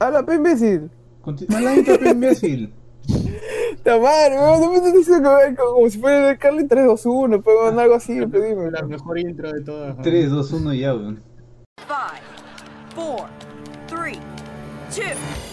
¡Hala, pe imbécil! ¡Mala intro, pe imbécil! Está mal, weón, no me estás como, como si fuera el Carly 3, 2, 1, pues weón, algo así, pero dime. La mejor intro de todas. 3, 2, 1 y ya, weón. 5, 4, 3, 2, 1.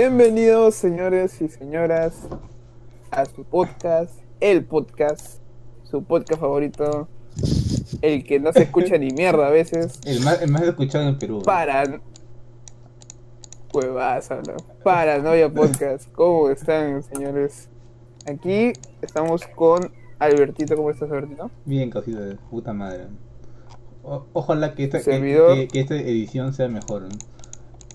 Bienvenidos, señores y señoras, a su podcast, el podcast, su podcast favorito, el que no se escucha ni mierda a veces. El más, el más escuchado en Perú. Para. Huevas, habla. Paranoia Podcast. ¿Cómo están, señores? Aquí estamos con Albertito. ¿Cómo estás, Albertito? Bien, cosita de puta madre. O- ojalá que esta, que, que- que esta edición sea mejor. weón.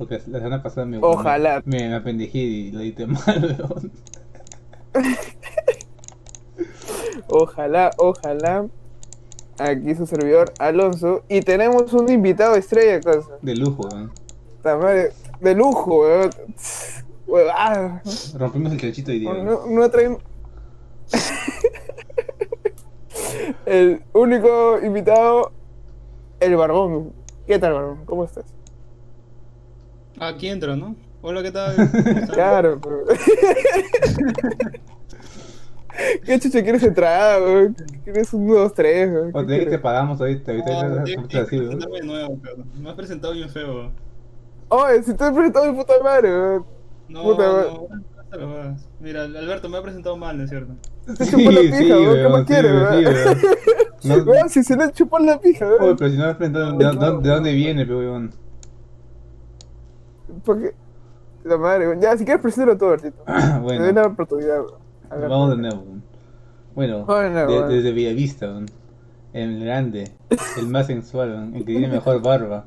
Porque la semana pasada me, Ojalá. me, me apendejé y lo edité mal, weón. Ojalá, ojalá. Aquí su servidor, Alonso. Y tenemos un invitado estrella, cosa. De lujo, weón. De lujo, weón. Huevada. Rompimos el chanchito hoy día. No, no traen. el único invitado, el Barbón. ¿Qué tal, Barbón? ¿Cómo estás? Aquí entro, ¿no? Hola, ¿qué tal? Claro, pero... ¿Qué chucha quieres entrar, weón? ¿Quieres un 2, 3, weón? O ¿Qué te que te pagamos ahorita. Ahorita Ah, tienes ahorita que así, weón. nuevo, pero me has presentado bien feo. Oye, si te he presentado mi puta madre, weón. No, Puta, no, no, no, no, Mira, Alberto me ha presentado mal, ¿no es cierto? Te chupó la pija, weón. ¿Qué más sí, quieres, weón, sí, weón? weón. No- Weón, si se le chupó la pija, Oye, weón. pero si no me preguntan de, de, de dónde viene, weón. Porque... La madre. Ya, si quieres, preséntalo todo, Bertito. Te doy bueno, la oportunidad. A ver, vamos de nuevo. Bueno, de desde Bellavista, weón. el grande, el más sensual, el que tiene mejor barba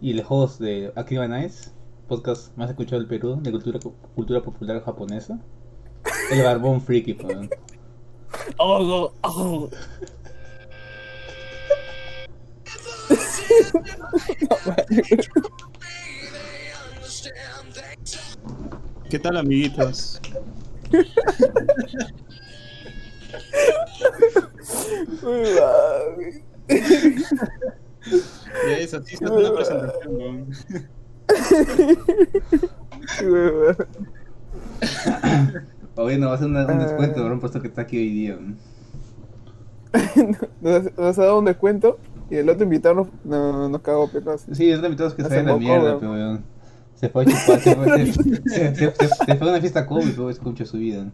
y el host de Akiba Nice, podcast más escuchado del Perú de cultura cultura popular japonesa. El barbón friki, weón. Oh, oh, oh. ¿Qué tal, amiguitos? Ya es, así se hace una presentación, weón. Oye, no va a hacer una- un Ah. descuento, bro, puesto que está aquí hoy día. weón. Nos, nos ha dado un descuento y el otro invitado nos, no- nos cagó. Sí, es de invitados que se se en la mierda, weón. pero weón. Se fue a chupar, se fue, se, se, se- se- se fue a una fiesta COVID, pero escucha su vida.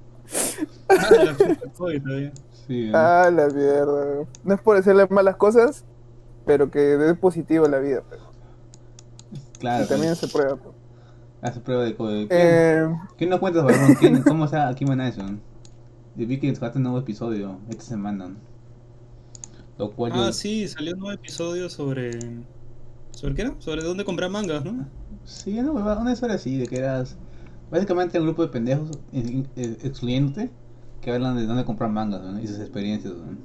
Ah, la fiesta COVID todavía. Sí. Ah, la mierda. No es por hacerle malas cosas, pero que dé positivo en la vida. pero. claro. Y también pues, se prueba. pero. hace prueba de COVID. ¿Qué, Eh, qué nos cuentas? ¿Quién- ¿Cómo está aquí eso? Yo vi que sacaste un nuevo episodio esta semana. Lo cual yo... Ah, sí, salió un nuevo episodio sobre. ¿Sobre qué era? Sobre dónde comprar mangas, ¿no? Sí, no, una historia así, de que eras básicamente un grupo de pendejos eh, eh, excluyéndote que hablan de dónde comprar mangas ¿no? y sus experiencias. ¿no?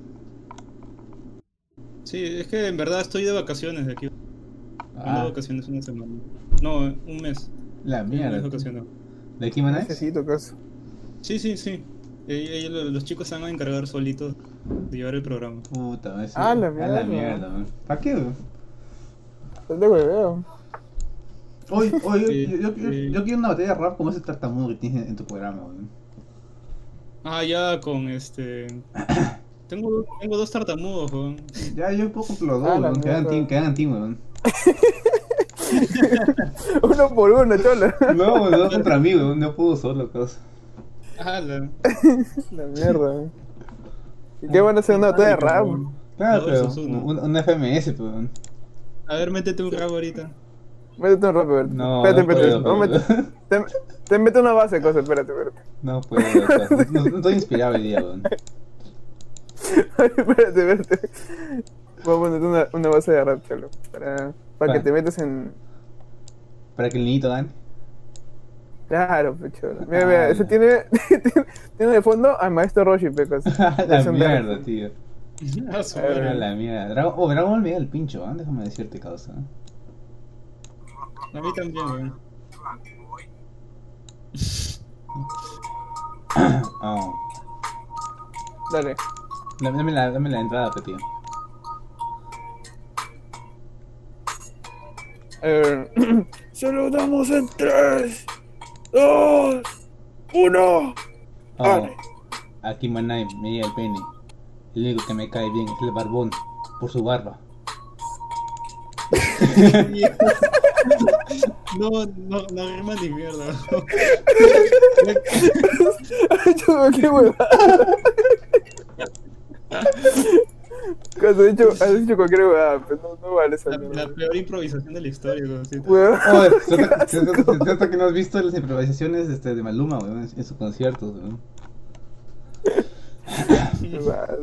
Sí, es que en verdad estoy de vacaciones de aquí. Ando de Ah, vacaciones una semana. No, un mes. la Un mes mierda. de vacaciones. ¿De aquí maná? necesito caso. Sí, sí, sí. Eh, ellos- los, chicos se van a encargar solitos de llevar el programa. Puta, ese- Ah, la A mierda. la mierda, man. ¿Para qué? de hueveo. Oye, oye, Sí, yo, yo, yo, sí. yo quiero una botella de rap como ese tartamudo que tienes en tu programa, weón. Ah, ya con este. Tengo, tengo dos tartamudos, weón. Ya, yo puedo comprar los dos, Ah, weón. Quedan team, quedan team, weón. Uno por uno, chola. No, weón, no contra mí, weón. No puedo solo, cosa. Ah, la. La mierda. weón. ¿Y qué van a hacer una botella de rap? Claro, Dos pero uno. un, un FMS, pues, weón. A ver, métete un rabo ahorita. Métete un rap, Berto. No, espérate, no espérate. puedo, No, mete- te, te meto una base, cosa, espérate, espérate. No puedo, no, no estoy inspirado hoy día, weón. espérate, espérate. Voy a ponerte una, una base de rap, cholo. Para, para que te metas en. Para que el niñito gane. Claro, pecho. Mira, mira, ese tiene, tiene de fondo al maestro Roshi, pecos. la Versión de mierda, tío. A su A ver, madre. A la mierda. Dragon, oh, Dragon Ball me da el pincho, ¿eh? déjame decirte causa. A mí también, weón. Oh. Dale. Dame, dame la, dame la entrada, tío. Ver. Saludamos en 3, 2, 1. Oh, Dale. aquí Manai me llega el pene. El único que me cae bien es el barbón, por su barba. No, no, no rima ni mierda. Has hecho cualquier huevada. Has hecho, has hecho cualquier huevada, pero no, no vale esa La, la peor improvisación de la historia, weón. sí. Se trata, se trata- se trata que no has visto las improvisaciones este, de Maluma, weón, en, en sus conciertos, weón. Huevada.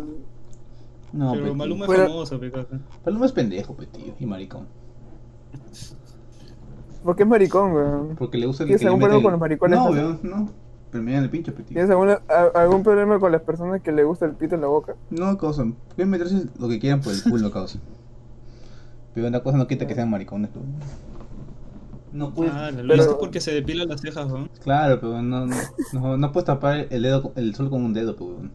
No, Pero pe, Maluma es Bueno. famoso, pe, cosa. Maluma es pendejo, pe, tío, y maricón. ¿Por qué es maricón, weón? Porque le gusta el ¿Tienes que algún problema el- con los maricones, No, weón, no. Pero me dan el pincho, pe, tío. ¿Tienes alguna- a- algún problema con las personas que le gusta el pito en la boca? No, causa. Pueden meterse lo que quieran por el culo, causa. Pero una cosa no quita que sean maricones, pero... No puedes... Ah, lo pero- porque se depila las cejas, weón. Claro, pero no, no, no, no puedes tapar el dedo, el sol con un dedo, pero... weón.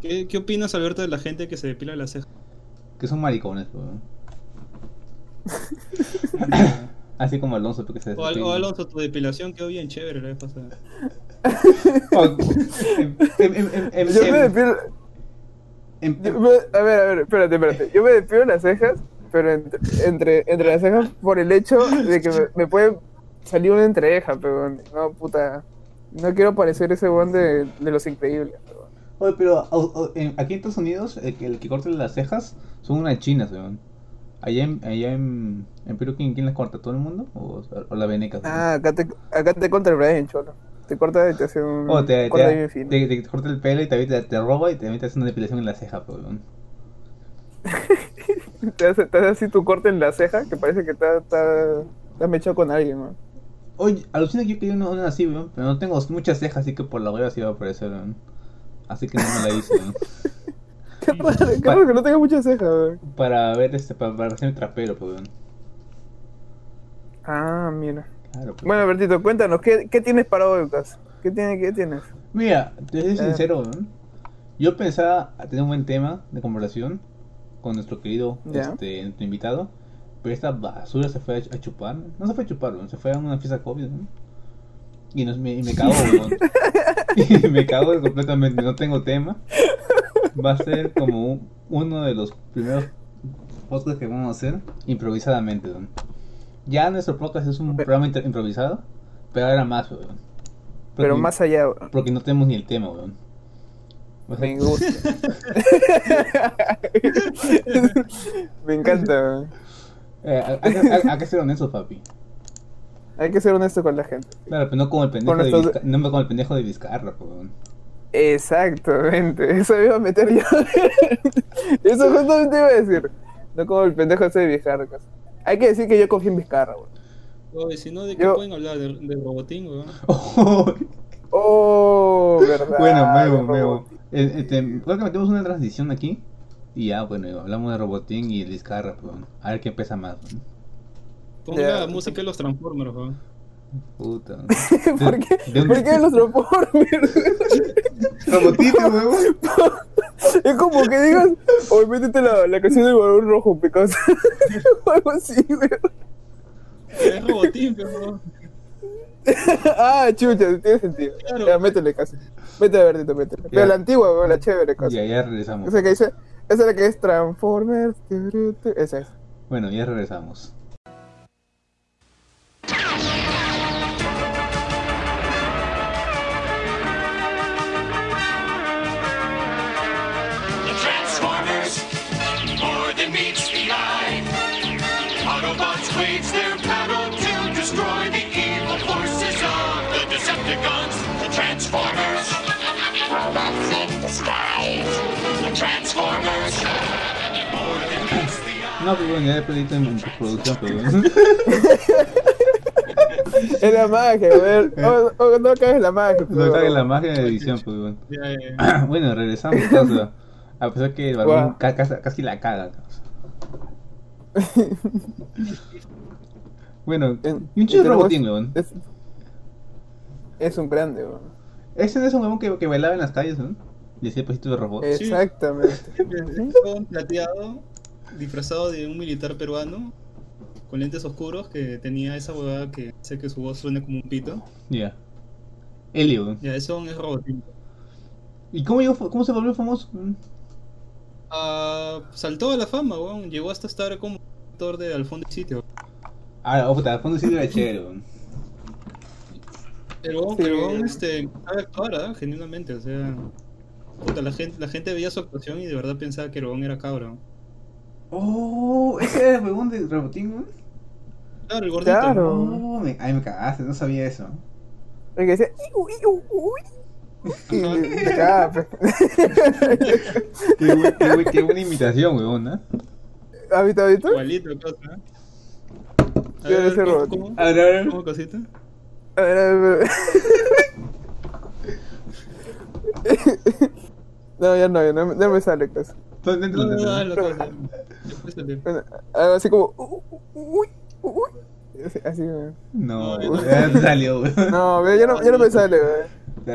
¿Qué, ¿Qué opinas, Alberto, de la gente que se depila las cejas? Que son maricones, pero... weón. Así como Alonso, porque se O, Al- o Alonso, tu depilación quedó bien chévere la vez pasada. Yo me depilo... a ver, a ver, espérate, espérate. Yo me depilo las cejas, pero entre, entre, entre las cejas por el hecho de que me, me puede salir una entreja, pero no, puta... No quiero parecer ese weón de, de los increíbles, pero... Oye, pero en- aquí en Estados Unidos, el que, el que corta las cejas son unas chinas, weón. Allá en, allá en, en Perú, ¿quién, quién las corta? ¿Todo el mundo? ¿O, o la veneca? Ah, acá te, acá te corta el Brian, cholo. Te corta y te hace un O te, corte te, te- te corta el pelo y te, te, te roba y te metes una depilación en la ceja, weón. Te hace, te hace así tu corte en la ceja, que parece que está, está, está mechado con alguien, man. Oye, alucina que yo quería una, una así, weón, pero no tengo muchas cejas, así que por la hueva sí va a aparecer, weón. Así que no me la hice, weón. Raro que no tenga muchas cejas, weón. Para ver, este, para, para hacer el trapero, pues, weón. Ah, mira. Claro, pues. Bueno, Bertito, cuéntanos, ¿qué, qué tienes para hoy, Lucas? ¿Qué, tiene, ¿Qué tienes? Mira, te soy Eh. sincero, weón. Yo pensaba tener un buen tema de conversación con nuestro querido este, nuestro invitado, pero esta basura se fue a, chupar. No se fue a chupar, weón, se fue a una fiesta COVID, ¿no? Y, nos- me, y me cago, weón. y me cago completamente, no tengo tema. Va a ser como un- uno de los primeros podcasts que vamos a hacer improvisadamente. Ya nuestro podcast es un programa improvisado, pero ahora más, weón. Pero más allá, weón. porque no tenemos ni el tema, weón. O sea, Me gusta. Me encanta, weón. eh, hay, que- hay- hay que ser honestos, papi. Hay que ser honesto con la gente. Claro, pero no como el pendejo, de, nuestros- Vizca- no como el pendejo de Vizcarra, weón. Exactamente, eso me iba a meter yo. eso justamente iba a decir. No como el pendejo ese de Vizcarra. Hay que decir que yo confío en Vizcarra, weón. Oye, si no, ¿de qué Yo- pueden hablar? ¿De, de robotín, weón? Oh, verdad. bueno, Memo, Robot. Memo. Eh, Este, creo que metemos una transición aquí. Y ya, bueno, hablamos de Robotín y Vizcarra, pues, weón. A ver quién pesa más, weón. Ponga Ya. música de los Transformers, weón. Puta. ¿Por qué? de ¿Por qué los Transformers? Robotín, weón. es como que digas, oye, métete la, la canción del balón rojo, pecado. o algo así, weón. Es robotín, pero. ah, chucha, tiene sentido. Claro. Ya, métele casi. Métele, Bertito, métele. Pero la antigua, weón, la chévere, cosa. Ya, ya regresamos. Esa que dice, esa es la que es Transformers. Esa es. Bueno, ya regresamos. Wage their battle to destroy the evil forces of the Decepticons. The Transformers, robots in disguise. The Transformers, more than meets the eye. No, pues bueno, ya he pedido en, producción, pero. Es la magia, weón. Oh, oh, no caes en la magia. No pero- está en la magia de edición, pues, ya. Bueno, regresamos, causa. A pesar que el ca- casi, casi la caga, causa. Bueno, En- y un chido robotín, weón. Es, es un grande, weón. Ese no es un huevón que, que bailaba en las calles, ¿no? Y hacía pasitos de robot. Sí. Exactamente. Un plateado disfrazado de un militar peruano con lentes oscuros que tenía esa huevada que hace que su voz suene como un pito. Ya. Eli, weón. Ya, eso es robotín. ¿Y cómo, llegó, cómo se volvió famoso? Ah, saltó a la fama, weón. Llegó hasta estar como actor de Al fondo del sitio. Ah, oh, puta, al fondo sí era chévere, weón. Sí. el weón, este, sabe actuar, ¿ah? genuinamente, o sea. Puta, la gente, la gente veía su actuación y de verdad pensaba que el weón era cabro. Oh, ese era el huevón de robotín, weón. Claro, el gordito. Claro. Oh, me, ay, me cagaste, no sabía eso. El que decía, "Iu, iu, uy". Y cagaba, pe. Qué, qué, qué buena imitación, huevón, ¿no? ¿Has visto, has visto? Igualito, cosa. ¿eh? A ver, ese ¿cómo- robot. ¿cómo, A ver, a ver. cómo cosita? A ver, a ver, a ver. No, ya no, ya no, me- ya me sale dentro, No, no, no, cosa. Bueno, así como. "Uh, Uy, uy. Así, así. No, No, ya te salió, weón. No, ve, ya no, ya no me sale, güey.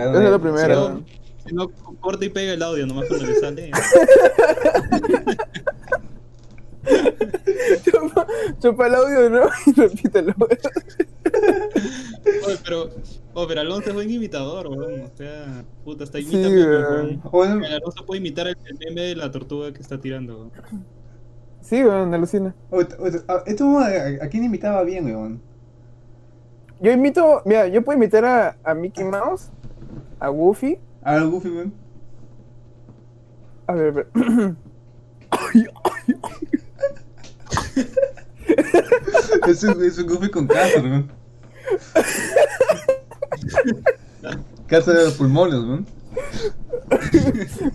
Esa es la primera. No, güey. Si no, corta y pega el audio nomás cuando le sale. Chupa, chupa el audio de nuevo y repítelo. Oye, pero, oh, pero Alonso es buen imitador, weón. O sea, puta, está Sí, imitando. weón. Bueno, El Alonso puede imitar el, meme de la tortuga que está tirando. weón. Sí, me alucina. esto a, a quién imitaba bien, weón. Yo imito, mira, yo puedo imitar a, a Mickey Mouse, a Goofy. A ver, Goofy, weón. A ver, a ver. Es un, es un Goofy con cáncer, weón. Cáncer de los pulmones, weón.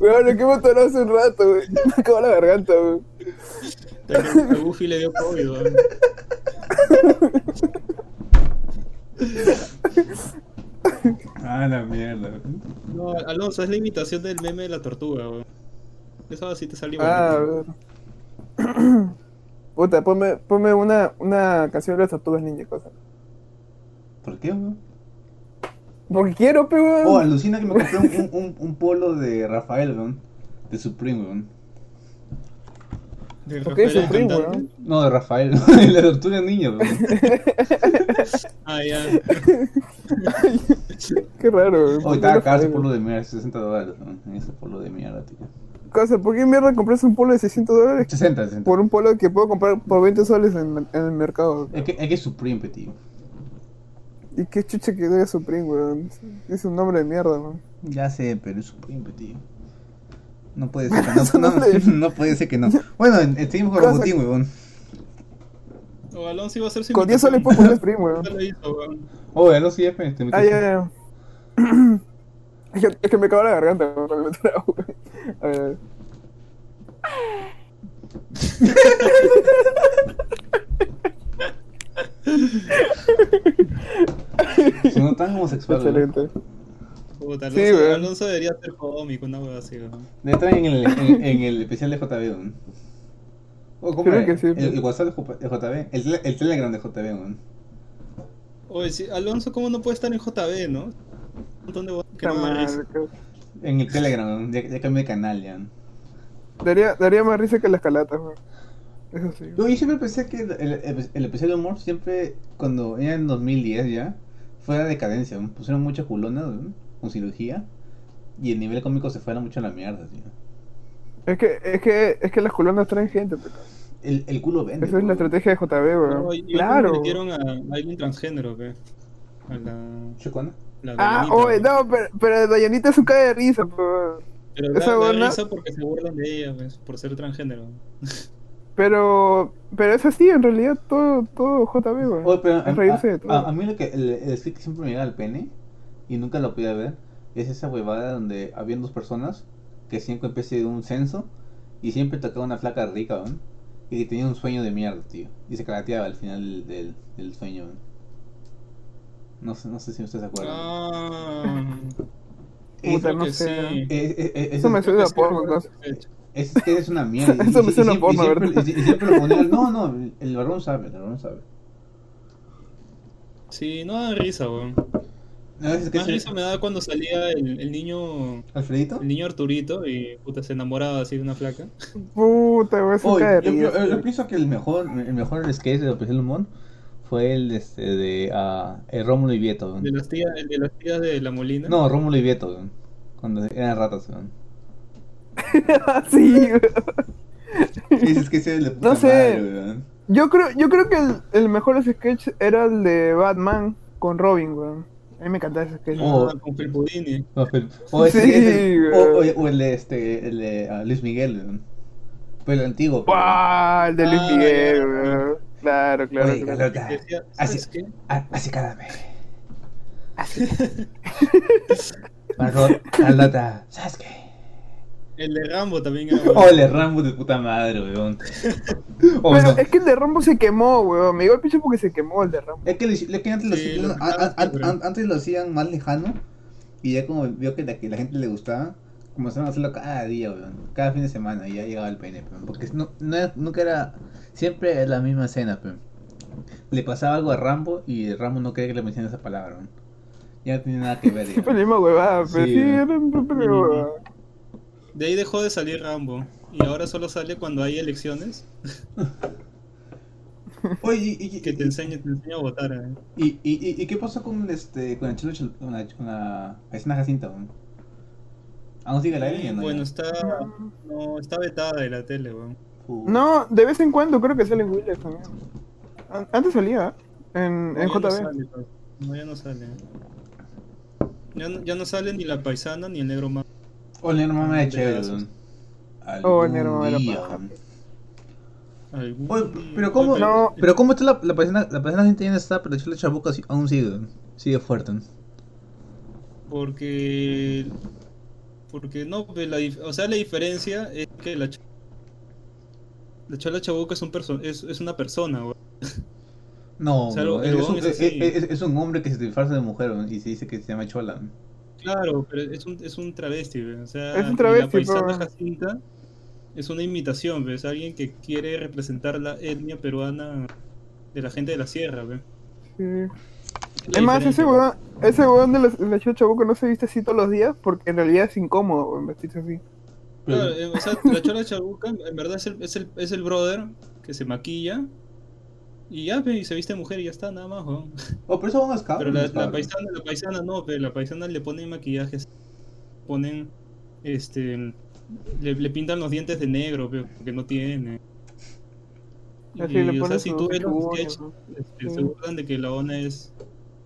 Weón, lo que hemos tomado hace un rato, güey. Me acabó la garganta, güey. A Goofy le dio COVID, weón. Ah, la mierda. No, Alonso, es la imitación del meme de la tortuga, weón. Eso así te salió. Ah, a ver. Puta, ponme, ponme una, una canción de las tortugas ninja, cosa. ¿Por qué, weón? Porque quiero, weón. Oh, alucina que me compré un, un, un, un polo de Rafael, weón. De Supreme, weón. De ¿Por qué Supreme, cantante. weón? No, de Rafael, la tortuga niña, weón. Ah, ya. Qué raro, güey. Oh, estaba caro ese polo de mierda, 60 dólares, weón. Ese polo de mierda, tío. Cosa, ¿por qué mierda compraste un polo de 600 dólares 60, 60. por un polo que puedo comprar por 20 soles en, en el mercado? Es que, es que es Supreme, tío. Y qué chucha que diga Supreme, weón. Es un nombre de mierda, weón. Ya sé, pero es Supreme, tío. No puede ser que no, no no, le- no puede ser que no. Bueno, en- en- seguimos con Cosa- Robotín, weón. O Alonso iba a su Con 10 soles puedo comprar Supreme, weón. No. Oh, ya no sí, F, este, me Ah, ya, ya. Es que, es que me acabó la garganta, weón. A ver. Sonó tan homosexual. Excelente. Puta, Sí, Alonso, weón. Alonso debería ser cómico, una hueá así, weón. Debe estar en el, en, en el especial de JB, weón. Oh, ¿cómo Creo era? que sí, el, pero- el WhatsApp de JB, el, el Telegram de JB, weón. Oye, sí, Alonso, ¿cómo no puede estar en JB, no? Un montón de que no. En el Telegram, weón. Ya, ya cambié de canal, ya. Daría, daría más risa que las calatas, weón. Eso sí. Yo, yo siempre pensé que el, el, el- episodio de humor siempre, cuando era en 2010 ya, fue la decadencia. weón. Pusieron muchas culonas weón, con cirugía y el nivel cómico se fue a mucho a la mierda, tío. Es que, es que, es que las colonas traen gente. El, el culo vende. Esa es la weón. estrategia de JB, weón. No, claro. metieron a, a alguien transgénero, pe. A la. ¿Chocona? la Ah, oye, no, pero, pero Dayanita es un cae de risa, pe, weón. Pero esa da, risa porque se burlan de ella, pues, por ser transgénero. Pero, pero es así, en realidad, todo, todo JB, weón. Oye, pero a, es reírse de a- todo. a- a mí lo que el, el que siempre me llega al pene y nunca lo podía ver es esa huevada donde habían dos personas que siempre especie de un censo y siempre tocaba una flaca rica, weón, y que tenía un sueño de mierda, tío. Y se calateaba al final del, del, del sueño. No sé, no sé si ustedes se acuerdan. Ah, Es- Puta, no que sé. sí. es- es- es- Eso me es- suena a porno, ¿no? Es, es una mierda. y- Eso me suena a porno, siempre, ¿verdad? y- y siempre lo ponían. No, no, el barbón sabe, el barbón sabe. Sí, no da risa, weón. A veces que Más sí- risa me da cuando salía el, el niño ¿Alfredito? el niño Arturito y puta se enamoraba así de una flaca. Puta, güey, de yo, yo- yo pienso que el mejor, el mejor sketch de Operación Lumón fue el este, de ah, el Rómulo y Vieto. De las tías, el de las tías de la Molina. No, Rómulo y Vieto, weón, cuando eran ratas. weón. sí, güey. Dices que ese es el de puta No sé. madre, weón. Yo creo, yo creo que el, el mejor sketch era el de Batman con Robin, weón. A mí me encantaba ese sketch. Ah, Oh. con Felpudini. O, el- o ese- Sí, ese- weón. o- o- o el de, este, el de ah, Luis Miguel, weón. Pero el antiguo. ¡Guau! El de Luis Ah, Miguel. Claro, claro, Oye, claro. Carlota, Decía, así, ¿sabes qué? ah, así. Margot, Carlota, ¿sabes qué? El de Rambo también era bueno. Ole, Rambo de puta madre, weón. O Pero no. es que el de Rambo se quemó, weón. Me dio el picho porque se quemó el de Rambo. Es que, le- es que antes, lo, Sí, hacían- lo a- a- antes lo hacían más lejano y ya como vio que la, que la gente le gustaba, comenzaron a hacerlo cada día, weón, cada fin de semana y ya llegaba el pene, weón, porque no, nunca era, siempre la misma escena, weón. Le pasaba algo a Rambo y Rambo no quería que le mencionen esa palabra, weón. Ya no tenía nada que ver, Siempre la misma huevada, pero Sí, sí, weón. era un poco de ahí dejó de salir Rambo. Y ahora solo sale cuando hay elecciones. Oye, y, y- Que te enseña, te enseña a votar. eh. y, y, y- y qué pasó con este con el chelo Chel- con la, con la escena Jacinta, weón? ¿Aún sigue ya no, bueno, está, no, está vetada de la tele, weón. No, de vez en cuando creo que sale en Willis también. An- Antes salía, ¿eh? en, No, en ya no JB. sale, pues. No, ya no sale. Ya no, ya no sale ni la paisana ni el negro más. Oye, no mames, De chévere. Oh. Algún Oye, día. pero cómo, No. pero cómo está la, la persona, la persona gente ya no está, pero el Chelo Chabuca aún sigue, sigue fuerte. Porque. Porque no, pues, la, o sea, la diferencia es que la, ch- la Chola Chabuca es, un perso es, es una persona. No, O sea, el- weón, el es, un, es es, un hombre que se disfraza de mujer y se dice que se llama Chola. Claro, pero es un, es un travesti. O sea, Es un travesti, la Jacinta es una imitación, ¿ves? Alguien que quiere representar la etnia peruana de la gente de la sierra, ¿ves? Sí. La Es más, ese weón, ese weón de la, la Chabuco no se viste así todos los días porque en realidad es incómodo vestirse así. Claro, eh, o sea, la Chola Chabuca en verdad es el, es el, es el brother que se maquilla y ya, pe, y se viste mujer y ya está, nada más, weón. Oh, pero eso van a escapar. Pero la, la paisana, la paisana no, pero la paisana le ponen maquillajes, ponen, este, le, le pintan los dientes de negro, pe, porque no tiene. Así Y, le o sea, si tú ves los sketches, este, Sí. se burlan de que la ONA es,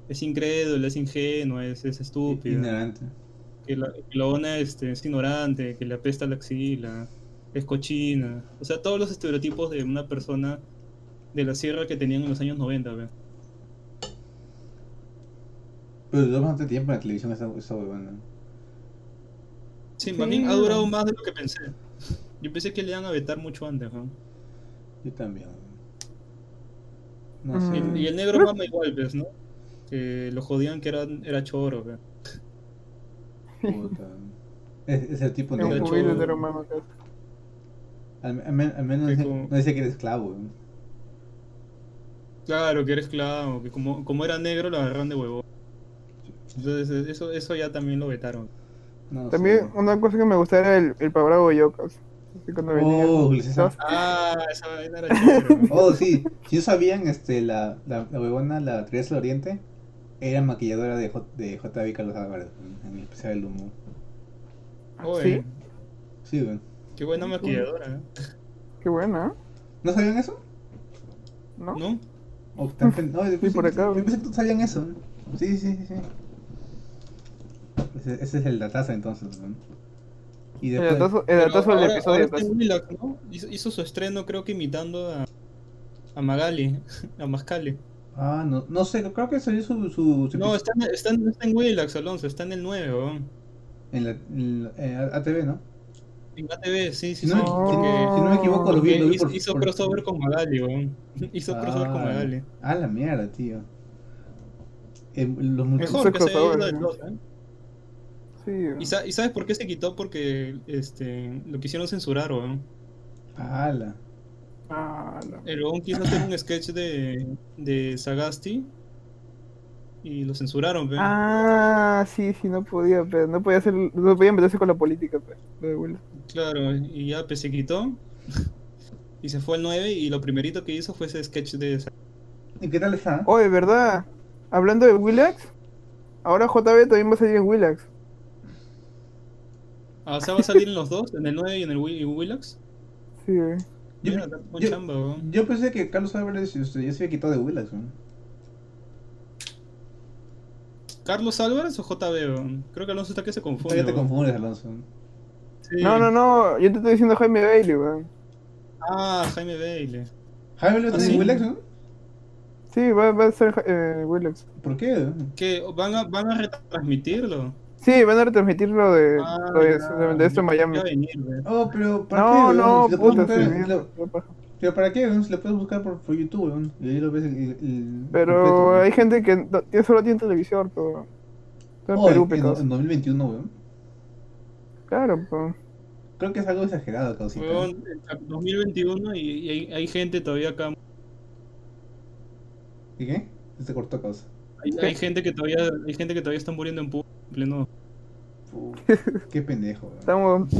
es incrédula, es ingenua, es, es estúpida, Ignorante. que la, que la ONA este, es ignorante, que le apesta la axila, es cochina. O sea, todos los estereotipos de una persona de la sierra que tenían en los años 90, pe. Pero duró bastante tiempo en la televisión esa, esa huevona. Sí, Sí. más bien ha durado más de lo que pensé. Yo pensé que le iban a vetar mucho antes, ¿no? Yo también. No Mm. sé. Y, y el negro mama igual, ¿ves, no? Que lo jodían que era, era choro, ¿ves? Puta. Es, es el tipo negro. Al, al men- al menos dice- no dice que eres esclavo. Claro, que era esclavo, que como, como era negro lo agarran de huevo. Entonces eso, eso ya también lo vetaron. No También una cosa que me gustaba era el, el Pabravo Yocas. Así cuando venía. Oh, César. Ah, esa vaina era. Oh, sí. Si no sabían, este, la, la, la huevona, la Teresa del Oriente, era maquilladora de, J, de JB Carlos Álvarez en- el especial del humo. Oye, Sí, weón. qué buena maquilladora, ¿eh? Qué buena, ¿No sabían eso? ¿no? ¿no? O tan pen- no, yo pensé por acá, Yo pensé que todos sabían eso. Sí, sí, sí. sí. Ese, ese es el datazo entonces, weón. Y El después. datazo, el datazo del ahora- episodio. ahora está en Willax, ¿no? Hizo, hizo su estreno, creo que imitando a, a Magali, a Mascali. Ah, no, no sé, creo que salió su. su, su No, está en, está, en, está en Willax, Alonso, está en el 9, weón. en la, en la- eh, ATV, ¿no? En ATV, sí, sí, Si sí. no, porque- si, no me equivoco, lo vi, lo vi hizo, por. hizo por- crossover con Magali, weón. Hizo crossover con Ah, Magali. Ah, la mierda, tío. eh, los Mejor que se haya crossover, del ¿no? 2, ¿eh? Sí. ¿Y, sa- y sabes por qué se quitó? Porque este, lo quisieron censurar, weón. Ala. Ah, no. El weón quiso hacer un sketch de, de Sagasti y lo censuraron, weón. Ah, sí, sí, no podía, pero no podía hacer, no podía meterse con la política, pero, lo de Will. Claro, y ya pues, se quitó. y se fue al 9 y lo primerito que hizo fue ese sketch de. ¿Y qué tal está? Oye, ¿verdad? Hablando de Willax, ahora JB también va a salir en Willax. Ah, o sea, va a salir en los dos, en el 9 y en el Wi- Willax. Sí. Yo, Mira, yo- chamba, weón. yo pensé que Carlos Álvarez este, ya se había quitado de Willax, ¿no? ¿Carlos Álvarez o JB? Creo que Alonso está que se confunde. Ya te confundes, Alonso. Sí. No, no, no, yo te estoy diciendo Jaime Bailey, weón. Ah, Jaime Bailey. Jaime lo ¿Ah, sí? Willax, ¿no? Sí, va, va a ser eh, Willax. ¿Por qué? ¿Qué? ¿Van a, van a retransmitirlo? Sí, van a retransmitir lo de, Ah, lo de, esto en Miami. Venir. Oh, pero ¿para No, qué? no, puedes puta, buscar- sí, lo- mira, Pero ¿para qué? weón? Si lo puedes buscar por, por YouTube, weón. Y ahí lo ves el, el- el Pero completo, hay gente que no- solo tiene televisor, pero... Todo en Oh, Perú, en 2021, weón. Claro, pues. Creo que es algo exagerado, causita. Weón, en 2021 y, y hay, hay gente todavía acá. ¿Y qué? Se cortó causa. Hay, hay gente que todavía hay gente que todavía está muriendo en pleno. Uf, qué pendejo, weón. Estamos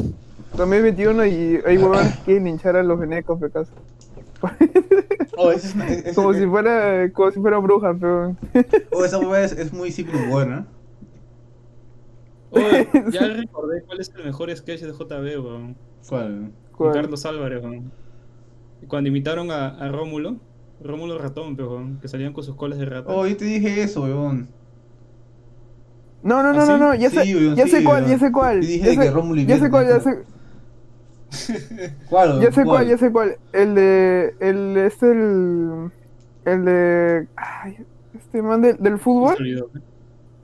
2021 y hay huevones que hinchar a los venecos, pecado. Oh, ese es, es- es- Como si fuera, como si fuera bruja, pero... oh, esa hueá es, es muy Civil War, ¿no? Oye, ya recordé cuál es el mejor sketch de JB, weón. ¿Cuál? ¿Cuál? Carlos Álvarez, weón. Cuando imitaron a, a Rómulo, Rómulo Ratón, weón, que salían con sus colas de rata. Oh, yo te dije eso, weón. No, no, no, ¿Ah, no, sí? no, ya sé, Sí, weón, ya sí, sé cuál, ya sé cuál. Te dije ya que sé, Rómulo y ya sé cuál, ya sé, ¿Cuál, weón? ya sé cuál, ya sé cuál. El de, el, es el, el de, ay, este man del, del fútbol,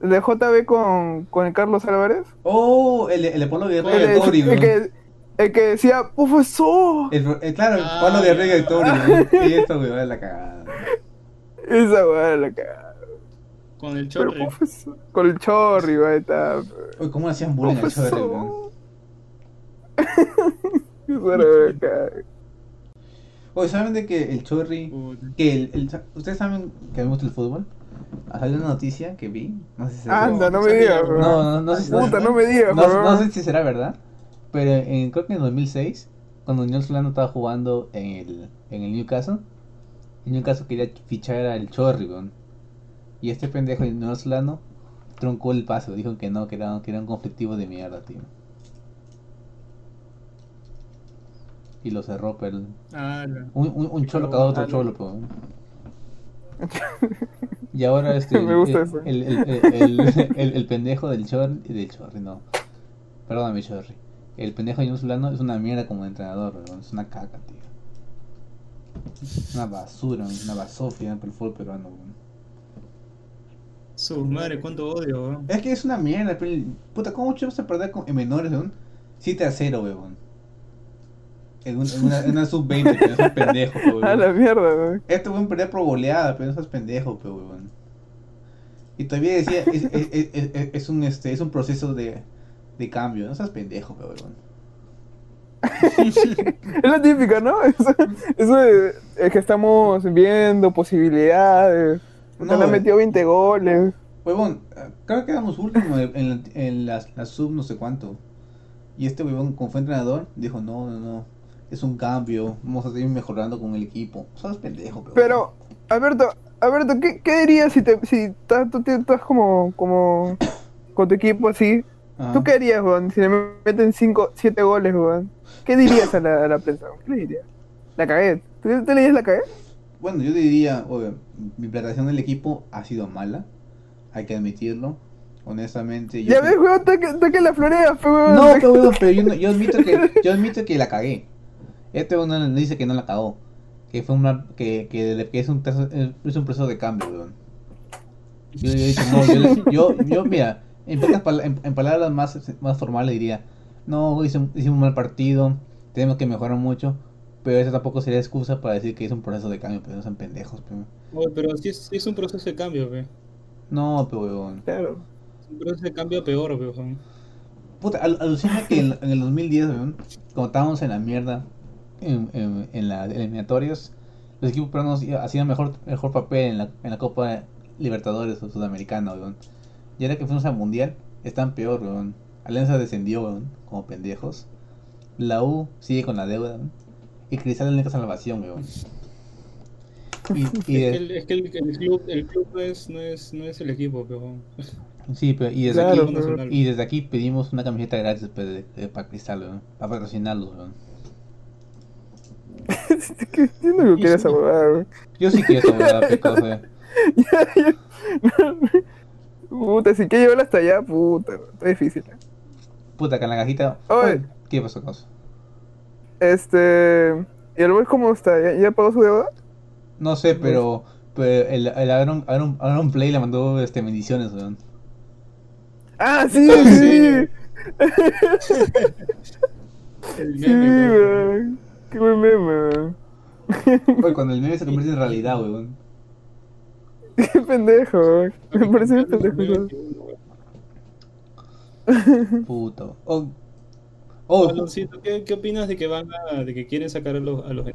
de JB con, con el Carlos Álvarez. Oh, el, el de Pablo Guerrero de- Tori, el weón. que, el que decía, profesor. El, el- claro, Ah, Pablo Guerrero y ya. Tori, weón. Y esto, weón, es la cagada. Esa weá la cagada. Con el Pero chorri. profesor, con el chorri, weá, está. Oye, ¿cómo le hacían bullying al Chorri, weón? Oye, ¿saben de que el Chorri... Que el, el- ¿Ustedes saben que me gusta el fútbol? Salió una noticia que vi, no sé si será Anda, no me digas, weón. weón. No, no, no sé si Puta, no me digas, no, weón. no sé si será verdad, pero en, creo que en 2006, cuando Unión Solano estaba jugando en el, en el Newcastle, el Newcastle quería fichar al Chorri, weón. Y este pendejo de Unión Solano troncó el paso, dijo que no, que era, que era un conflictivo de mierda, tío. Y lo cerró, pero Ah, un, un, un cholo cagó a otro cholo, pues. Y ahora este Me gusta el, eso. el, el, el, el- el- el pendejo del chorri del chorri, no. Perdóname, chorri. El pendejo de Solano es una mierda como entrenador, weón, es una caca, tío. Es una basura, una basofia para el fútbol peruano, weón. Su madre, cuánto odio, weón. Es que es una mierda, pero puta, ¿cómo vas a perder con, en menores, weón? 7 a 0, weón. En, un- en una, en una sub-20, pero es un pendejo, pe, weón. A la mierda, weón. Este weón perder por goleada, pero no es pendejo, pero weón. Y todavía decía, es, es, es, es- es un este es un proceso de, de cambio, no seas pendejo, pero weón. Es la típica, ¿no? Eso, eso de, es que estamos viendo posibilidades. No, No, han eh. metido 20 goles. Huevón, creo que quedamos último en, la, en la, la sub no sé cuánto. Y este huevón, como fue entrenador, dijo, no, no, no, es un cambio, vamos a seguir mejorando con el equipo. Seas pendejo, pero Pero, Alberto, Alberto, ¿qué, qué dirías si te, si tú estás como, como con tu equipo así? Ajá. ¿Tú qué harías, weón? Si le meten 5, 7 goles, weón. ¿Qué dirías a la, a la prensa? weón? ¿Qué le dirías? La cagué. ¿Tú, tú le dirías la cagué? Bueno, yo diría, mi platación del equipo ha sido mala, hay que admitirlo. Honestamente, yo Ya ves, weón, está que, está que la florea, fe, weón. No, pero, weón, pero yo, no- yo admito que yo admito que la cagué. Este uno no dice que no la cagó, que fue una que, que, que es un proceso- es un proceso de cambio, weón. Yo, yo, dicho, no, yo, le- yo, yo, mira, en, pocas pala- en, en palabras más, más formales diría, no, hice un- hicimos un mal partido, tenemos que mejorar mucho, pero eso tampoco sería excusa para decir que es un proceso de cambio, pero no sean pendejos, pero... Oye, pero sí es, sí es un proceso de cambio, pe. No, pero weón. Claro. Pero ese cambio peor, weón. Puta, al- alucina que en, en el 2010, weón, cuando estábamos en la mierda en, en, en las eliminatorias, los equipos peruanos hacían mejor, mejor papel en la, en la Copa Libertadores o Sudamericana, weón. Y ahora que fuimos al Mundial, están peor, weón. Alianza descendió, weón, como pendejos. La U sigue con la deuda, weón. Y Cristal es la única salvación, weón. Y, y Es que, el, es que el, el club, el club no, es, no, es, no es el equipo, weón. sí, pero, y desde Claro, aquí, pero- y desde aquí pedimos una camiseta gratis pues, de- de- para Cristal, weón. Para patrocinarlos, weón. ¿Qué entiendo que quieres esa huevada, güey? Yo sí quiero esa huevada, weón. Puta, si que llevarla hasta allá, puta, está difícil. ¿eh? Puta, que en la cajita. Oye. ¿Qué pasó, cosa? Este. ¿Y el boy cómo está? ¿Ya, ya pagó su deuda? No sé, pero. Pero el, el Aaron, Aaron, Aaron Play le mandó este, bendiciones, weón. ¡Ah, sí! Ah, sí! El Sí, meme, weón. Qué buen meme, weón. Oye, cuando el meme se convierte en realidad, weón. Qué pendejo, weón. Me parece bien pendejo. Puto. Oh. Oh, Aloncito, ¿qué, ¿qué opinas de que van a, de que quieren sacar a los, a los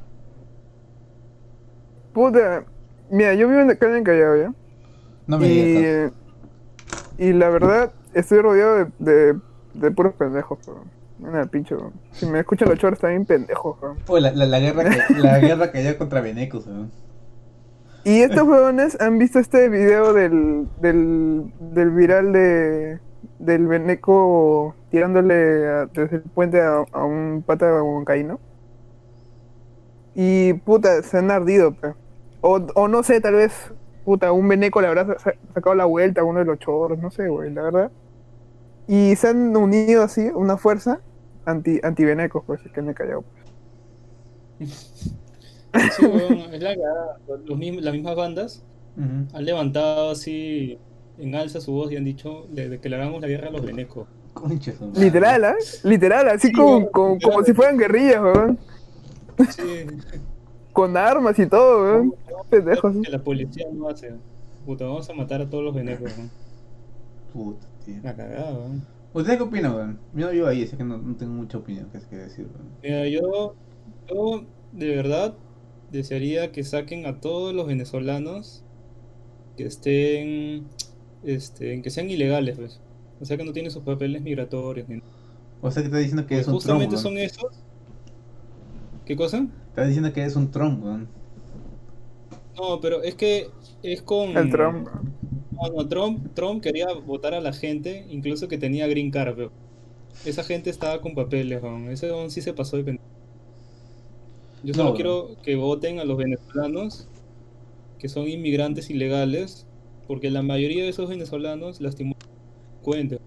Puta. Mira, yo vivo en acá en Callao, ¿ya? no me y, digas. eh, y la verdad, estoy rodeado de, de, de puros pendejos, weón. Una pinche. Si me escuchan los chorros, están bien weón. Oh, la, la, la guerra que, la guerra que hay contra Venecos, weón. Y estos huevones han visto este video del, del, del viral de del Beneco tirándole a- desde el puente a, a un pata huancaíno. Y puta, se han ardido, pe. O, o no sé, tal vez, puta, un Beneco le habrá sa- sacado la vuelta a uno de los chorros, no sé, güey, la verdad. Y se han unido así, una fuerza anti, anti Benecos, pues, que me he callado. Sí, weón, es la cagada. Los las mismas bandas han levantado así en alza su voz y han dicho le hagamos la guerra a los venecos. Concha. Literal, ¿ah? Literal, así Sí, como, weón, como, si fueran guerrillas, weón. Sí, Con armas y todo, weón. Pendejos. que la policía no hace. Puta, vamos a matar a todos los venecos, weón. Puta, tío. La cagada, weón. ¿Usted qué opina, weón? Yo no vivo ahí, así que no, no tengo mucha opinión que, que decir, weón. Mira, yo, yo de verdad desearía que saquen a todos los venezolanos que estén, este, que sean ilegales, pues. O sea que no tienen sus papeles migratorios. Ni... O sea que está diciendo que es un Trump, Justamente son esos. ¿Qué cosa? Está diciendo que es un Trump, weón. No, pero es que es con... El Trump. No, no, Trump, Trump quería votar a la gente, incluso que tenía green card, pero esa gente estaba con papeles, weón. Ese weón sí se pasó de pendejo. Yo solo quiero que voten a los venezolanos que son inmigrantes ilegales, porque la mayoría de esos venezolanos lastimosamente cuentan.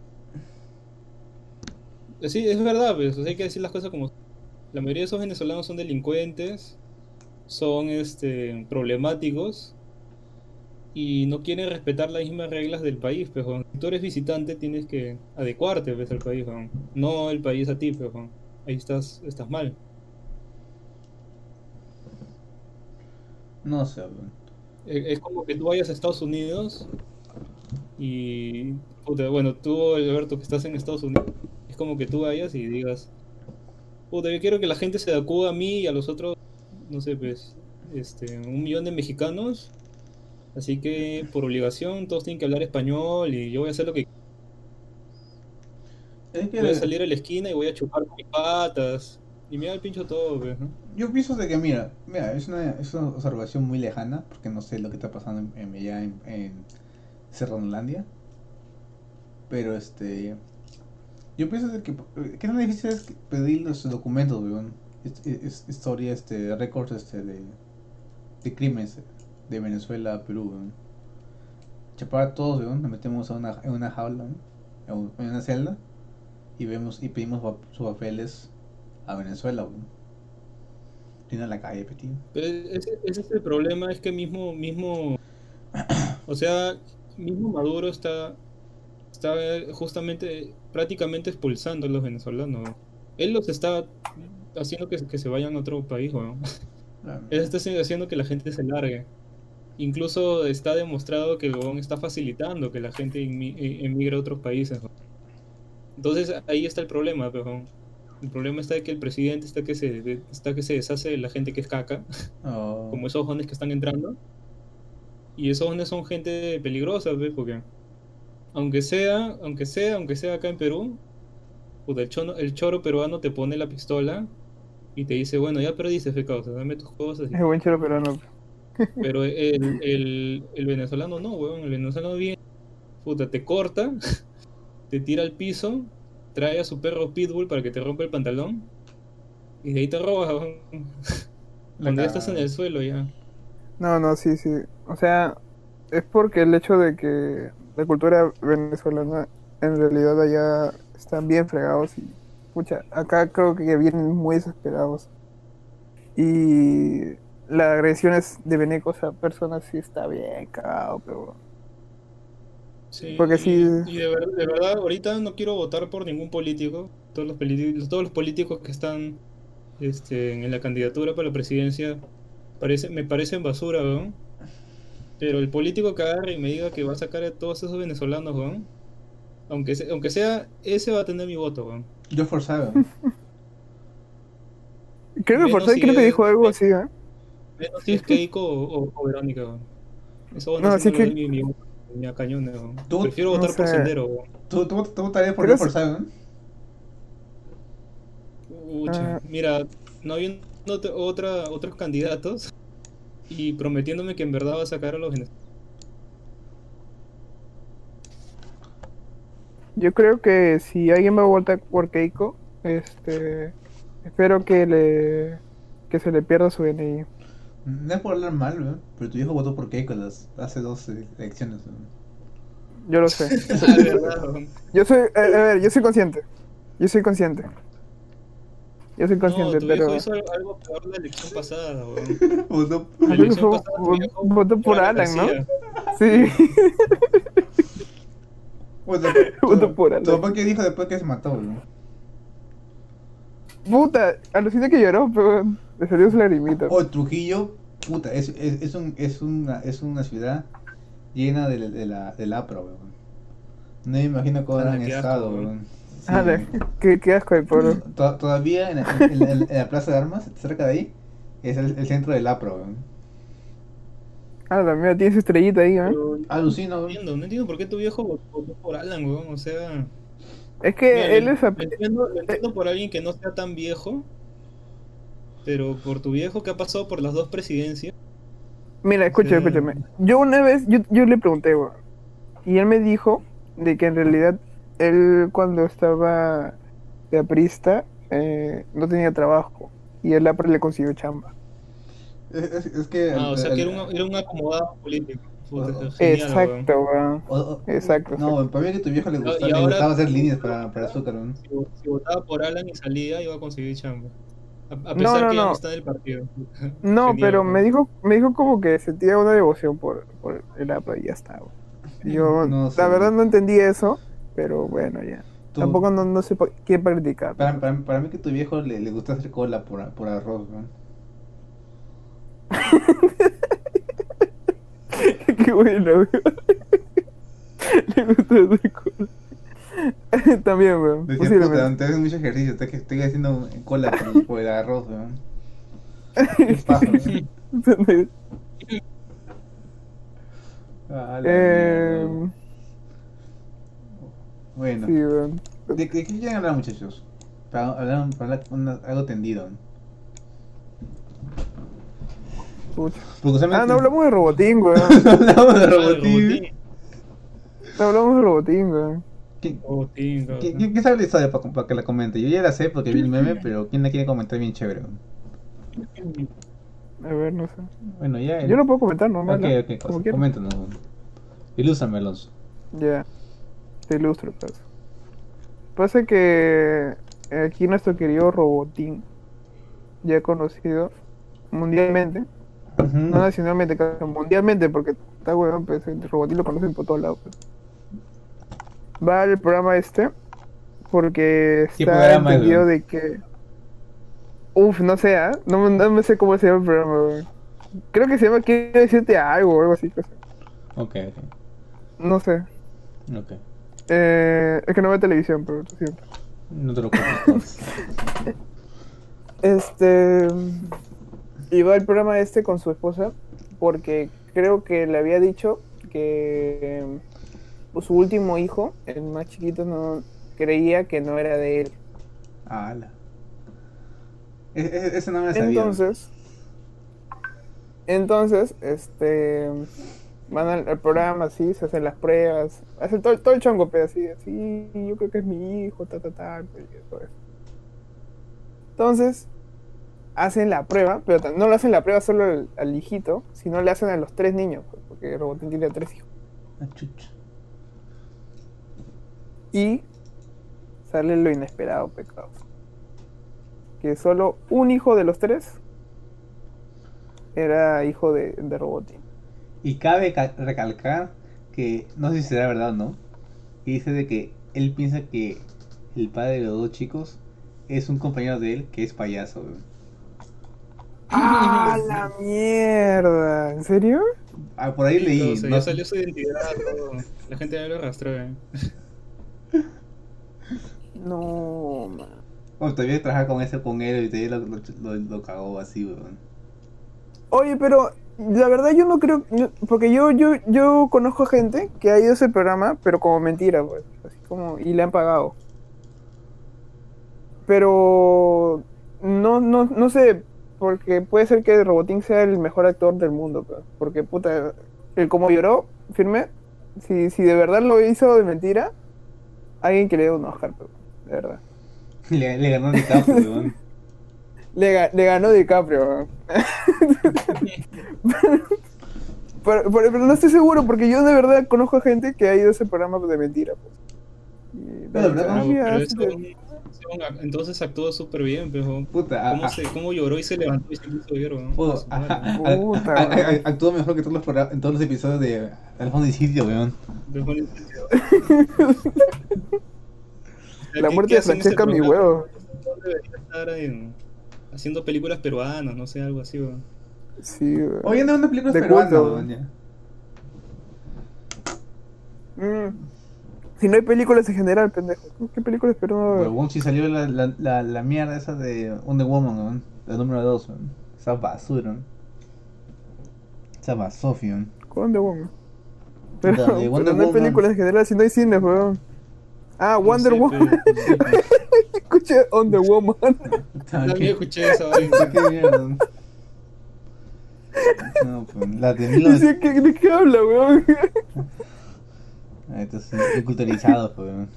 Sí, es verdad, pues, o sea, hay que decir las cosas como son. La mayoría de esos venezolanos son delincuentes, son este problemáticos y no quieren respetar las mismas reglas del país, pues, weón. Si tú eres visitante tienes que adecuarte pues, al país. No el país a ti, pues, weón. Ahí estás, estás mal. No sé. Eh, Es como que tú vayas a Estados Unidos y... puta, bueno, tú, Alberto, que estás en Estados Unidos, es como que tú vayas y digas, puta, yo quiero que la gente se adecue a mí y a los otros, no sé, pues, este, un millón de mexicanos, así que por obligación todos tienen que hablar español y yo voy a hacer lo que Es que voy a salir a la esquina y voy a chupar con mis patas y me da el pincho todo, pues, ¿no? yo pienso de que, mira, mira, es una, es una observación muy lejana, porque no sé lo que está pasando en, en, allá en, en Serranolandia. Pero este. Yo pienso de que. ¿Qué tan difícil es pedir los documentos, weón? Historia, este, récords este, de, de crímenes de Venezuela a Perú, weón. Chapar a todos, weón, nos metemos a una, en una jaula, en una celda, y vemos y pedimos sus papeles a Venezuela, weón. Tiene en la calle, petit. Pero ese, ese es el problema, es que mismo, mismo, o sea, mismo Maduro está, está justamente, prácticamente expulsando a los venezolanos. Él los está haciendo que, que se vayan a otro país, weón. Él está haciendo que la gente se largue. Incluso está demostrado que el está facilitando que la gente eh, emigre a otros países. ¿no? Entonces ahí está el problema, pero el problema está de que el presidente está que se está que se deshace de la gente que es caca, Oh. como esos jóvenes que están entrando. Y esos jóvenes son gente peligrosa, ¿ves? Porque aunque sea, aunque sea, aunque sea acá en Perú, puta, el, chono- el choro peruano te pone la pistola y te dice, bueno, ya perdiste, fe causa, dame tus cosas. y Es buen chero peruano. Pero el, el, el venezolano no, weón. El venezolano viene, puta, te corta, te tira al piso, trae a su perro pitbull para que te rompa el pantalón y de ahí te roba, weón. Cuando ya estás en el suelo ya. No, no, sí, sí. O sea, es porque el hecho de que la cultura venezolana en realidad allá están bien fregados y, pucha, acá creo que vienen muy desesperados. Y las agresiones de venecos a personas sí está bien cagado, pero... Sí, Porque y, sí. y de, ver- de verdad, ahorita no quiero votar por ningún político. Todos los, poli- todos los políticos que están este, en la candidatura para la presidencia parece, me parecen basura, weón. Pero el político que agarre y me diga que va a sacar a todos esos venezolanos, weón. Aunque, se- aunque sea, ese va a tener mi voto, weón. Yo forzado. Creo que si creo que dijo algo así, ¿eh? Menos si es Keiko o, o- o Verónica. Eso No, no, así no que- mi, mi, mi a cañones. Tú- Prefiero no votar por. Sendero. ¿Tú, tú, tú votarías por Pero Ah. mira, no habiendo ot- otra, otros candidatos y prometiéndome que en verdad va a sacar a los. Yo creo que si alguien va a votar por Keiko, este, espero que le que se le pierda su DNI. No es por hablar mal, ¿eh? pero tu hijo votó por Keiko las, hace dos eh, elecciones. ¿eh? Yo lo sé. Ah, weón. Yo soy, a, a ver, yo soy consciente. Yo soy consciente. Yo soy No, consciente, tu pero hijo hizo algo, peor la elección pasada, weón. Votó- Creo que elección pasada tu votó por Alan, ¿no? Sí. Votó, Votó por ¿Tu Alan. papá qué dijo después que se mató? ¿no? Puta, alucina que lloró, pero le salió su lagrimita. Oh, Trujillo, puta, es, es, es, un, es, una, es una ciudad llena de, de la, del APRO, weón. No me imagino cómo habrán estado, weón. Sí. Qué, qué asco de pueblo. To- Todavía en, en- en la- en la plaza de armas, cerca de ahí, es el, el centro del APRO, weón. Ah, la mía tiene su estrellita ahí, ¿eh? Alucino, no weón. entiendo, no entiendo por qué tu viejo votó votó por Alan, weón. O sea, Es que mira, él es... lo entiendo, lo entiendo por alguien que no sea tan viejo, pero por tu viejo que ha pasado por las dos presidencias. Mira, escucha, Sí. escúchame. Yo una vez, yo, yo le pregunté, weón. Y él me dijo de que en realidad él cuando estaba de aprista eh, no tenía trabajo. Y el APRA le consiguió chamba. Es, es- es que. Ah, o sea, el- que era un, era un acomodado político. Puta, genial, weón. Exacto, weón. Exacto, No, para mí que tu viejo le gustaba, le gustaba hacer líneas para, para azúcar, weón. Si, vo- si votaba por Alan y salía, iba a conseguir chamba. A, pesar no, que no. está en el partido. No, Genial, pero weón. me dijo, me dijo como que sentía una devoción por, por el APRA y ya está, weón. Yo, No la verdad no entendí eso, pero bueno, ya. Tú- Tampoco no, no sé qué practicar. Para, para, para mí que tu viejo le, le gusta hacer cola por, por arroz, weón. Qué bueno, weón. Le gusta hacer cola. También, weón. Decía, puta, te haces mucho ejercicio, estoy, estoy haciendo cola por, por el arroz, weón. Eh. Bueno, sí. ¿de, de qué quieren hablar, muchachos? Para hablar, para hablar una- algo tendido. Pucha. Ah, no hablamos de robotín, weón. hablamos de robotín. No hablamos de robotín, weón. ¿Quién, Robotín, cabrón. quién- quién sabe la historia para, para que la comente? Yo ya la sé porque vi el meme, pero ¿quién la quiere comentar bien chévere? weón? A ver, no sé. Bueno, ya. el- Yo lo puedo comentar, normal. Ok, ¿no? ok, Como coméntanos. weón. Ilústrame, Alonso. Ya. Te ilustro, pues. Pasa que aquí nuestro querido Robotín, ya conocido mundialmente, No nacionalmente, mundialmente, porque está weón, pues el Robotín lo conocen por todos lados. Pues. Va al programa este, porque ¿Qué está entendido de que. Uf, no sé, ¿ah? no, no me sé cómo se llama el programa, weón. Creo que se llama Quiero decirte algo o algo así. cosa. Ok, ok. No sé. Ok. Eh, es que no veo televisión, pero siento. No te lo cuento. Este. Iba al programa este con su esposa porque creo que le había dicho que pues, su último hijo, el más chiquito, no creía que no era de él. Ala. E- e- ese no me lo sabía. Entonces, entonces, este, van al, al programa, así, se hacen las pruebas, hacen todo, todo el chongo, pero así, así, yo creo que es mi hijo, ta, ta, ta, pues, y todo eso. Entonces, hacen la prueba, pero no le hacen la prueba solo al, al hijito, sino le hacen a los tres niños, pues, porque Robotín tiene tres hijos. Ah, chucha. Y sale lo inesperado, pecado. Que solo un hijo de los tres era hijo de, de Robotín. Y cabe ca- recalcar que, no sé si será verdad o no, que dice de que él piensa que el padre de los dos chicos es un compañero de él que es payaso. ¡Ah, la mierda! ¿En serio? Ah, por ahí leí. Sea, no ya salió su identidad, todo. la gente ya lo arrastró. ¿eh? No, man. Oh, todavía trabaja con ese con él y todavía lo, lo, lo- lo cagó así, weón. Oye, pero la verdad yo no creo, yo- porque yo, yo, yo conozco gente que ha ido a ese programa, pero como mentira, pues, así como, y le han pagado. Pero no, no, no sé, porque puede ser que Robotín sea el mejor actor del mundo, pues, porque puta, el como lloró, firme, si, si de verdad lo hizo de mentira, alguien que le dé un Oscar, pues, de verdad. Le, le ganó DiCaprio, weón. Le, ga- le ganó DiCaprio. weón. pero, pero- pero no estoy seguro porque yo de verdad conozco a gente que ha ido a ese programa de mentira. Pues. Y eso- te- eso- entonces actuó súper bien, pero Puta, ¿cómo, a- se, ¿cómo lloró y se levantó y se puso a- Puta, a- a- weón. actuó mejor que todos los, progra- en todos los episodios de El Fondo y Sitio, weón. En. La ¿Qué- muerte de en Francesca, mi huevo. Debería estar en- haciendo películas peruanas, no sé, algo así. weón. Sí, weón. Oye, no, una película De peruana, culto. weón, ya. Mm. Si no hay películas en general, pendejo. ¿Qué películas pero Huevón, si salió la, la, la, la mierda esa de Wonder Woman, weón. La número 2, weón. Esa basura, weón. Esa basofia, weón. ¿Con The Woman? Pero, de pero Wonder no hay películas en general, si no hay cines, weón. Ah, Wonder No sé, Woman. pero- Escuché On the Woman. También escuché eso. weón. ¿Qué mierda? weón? No, pues, la de Dice, ¿qué- ¿De qué habla, weón? Ah, Entonces, estoy culturizado, pues, weón.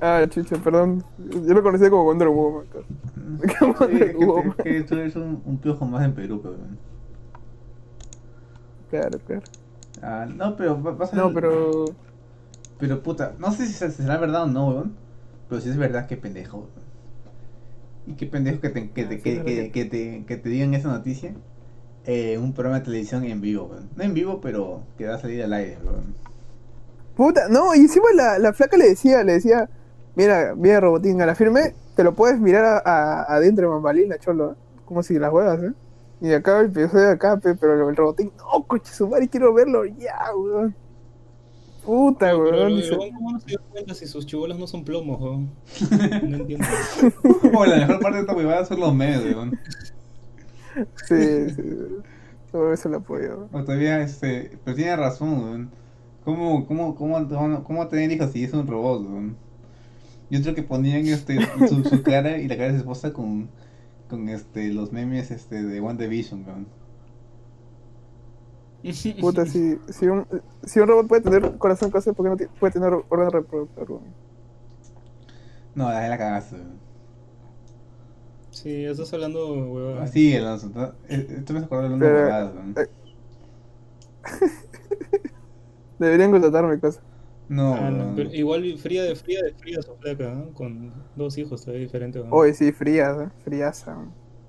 Ah, chucha, perdón. Yo lo conocía como Wonder Woman. cara. ¿Qué Sí, Wonder es que, Woman? es que tú eres un, un piojo más en Perú, pues, weón. Claro, claro. Ah, no, pero va- vas a No, pero. Pero puta, no sé si se- será verdad o no, weón. Pero si es verdad, qué pendejo, weón. Y qué pendejo que te, que Ah, te, sí, que, es verdad que, que- que te, que te digan esa noticia eh, un programa de televisión en vivo, weón. No en vivo, pero que va a salir al aire, weón. Puta, no, y encima la, la flaca le decía, le decía, mira, mira Robotín, a la firme, te lo puedes mirar a- a- adentro de mambalina, cholo, ¿eh? como si las huevas, ¿eh? Y acá el episodio de acá, pe, pero el Robotín, no, coche su madre, quiero verlo ya, weón. Puta, weón. pero, dice, ¿Cómo no se dio cuenta si sus chibolas no son plomos, weón? No entiendo. Como la mejor parte de esta huevada son los memes, weón. Sí, sí, todo eso lo apoyo. O todavía, este, pero tiene razón, weón. ¿Cómo, cómo, cómo, cómo, cómo tener hijos si es un robot, weón? Y otro que ponían este, su, su cara y la cara de su esposa con, con este, los memes este, de One Division, weón. Puta, si, si, un, si un robot puede tener corazón, cosa, ¿por qué no puede tener órgano reproductor, weón? No, la, la cagaste, weón. Sí, estás hablando, weón. Sí, Alonso. ¿no? Eh, Esto me una Pero, huevada, weón. eh, Deberían contratarme, cosa. No, Ah, no, pero igual fría de fría de fría su flaca, ¿no? Con dos hijos todavía diferentes. weón. Oye, sí, fría, ¿eh?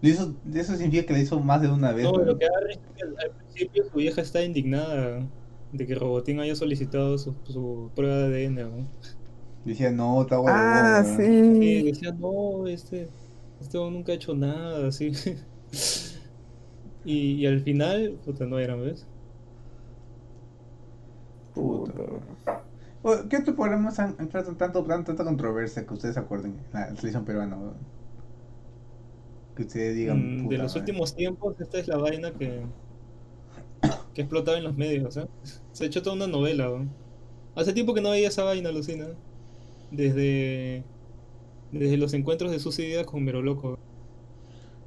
Y Eso, eso significa que le hizo más de una vez, No, lo que es que al, al principio su vieja está indignada de que Robotín haya solicitado su, su prueba de ADN, ¿no? Decía, no, está huevón, Ah, sí. decía, no, este, este nunca ha hecho nada, así. Y, y al final, puta, no eran, ¿ves? Puta. ¿Qué otros programas han, han tanto, tanto, tanta controversia que ustedes se acuerden en la televisión peruana? Que ustedes digan. Mm, de los madre. últimos tiempos, esta es la vaina que, que ha explotado en los medios, ¿eh? Se ha hecho toda una novela. Hace tiempo que no veía esa vaina, Lucina. Desde, desde los encuentros de sus ideas con Mero Loco.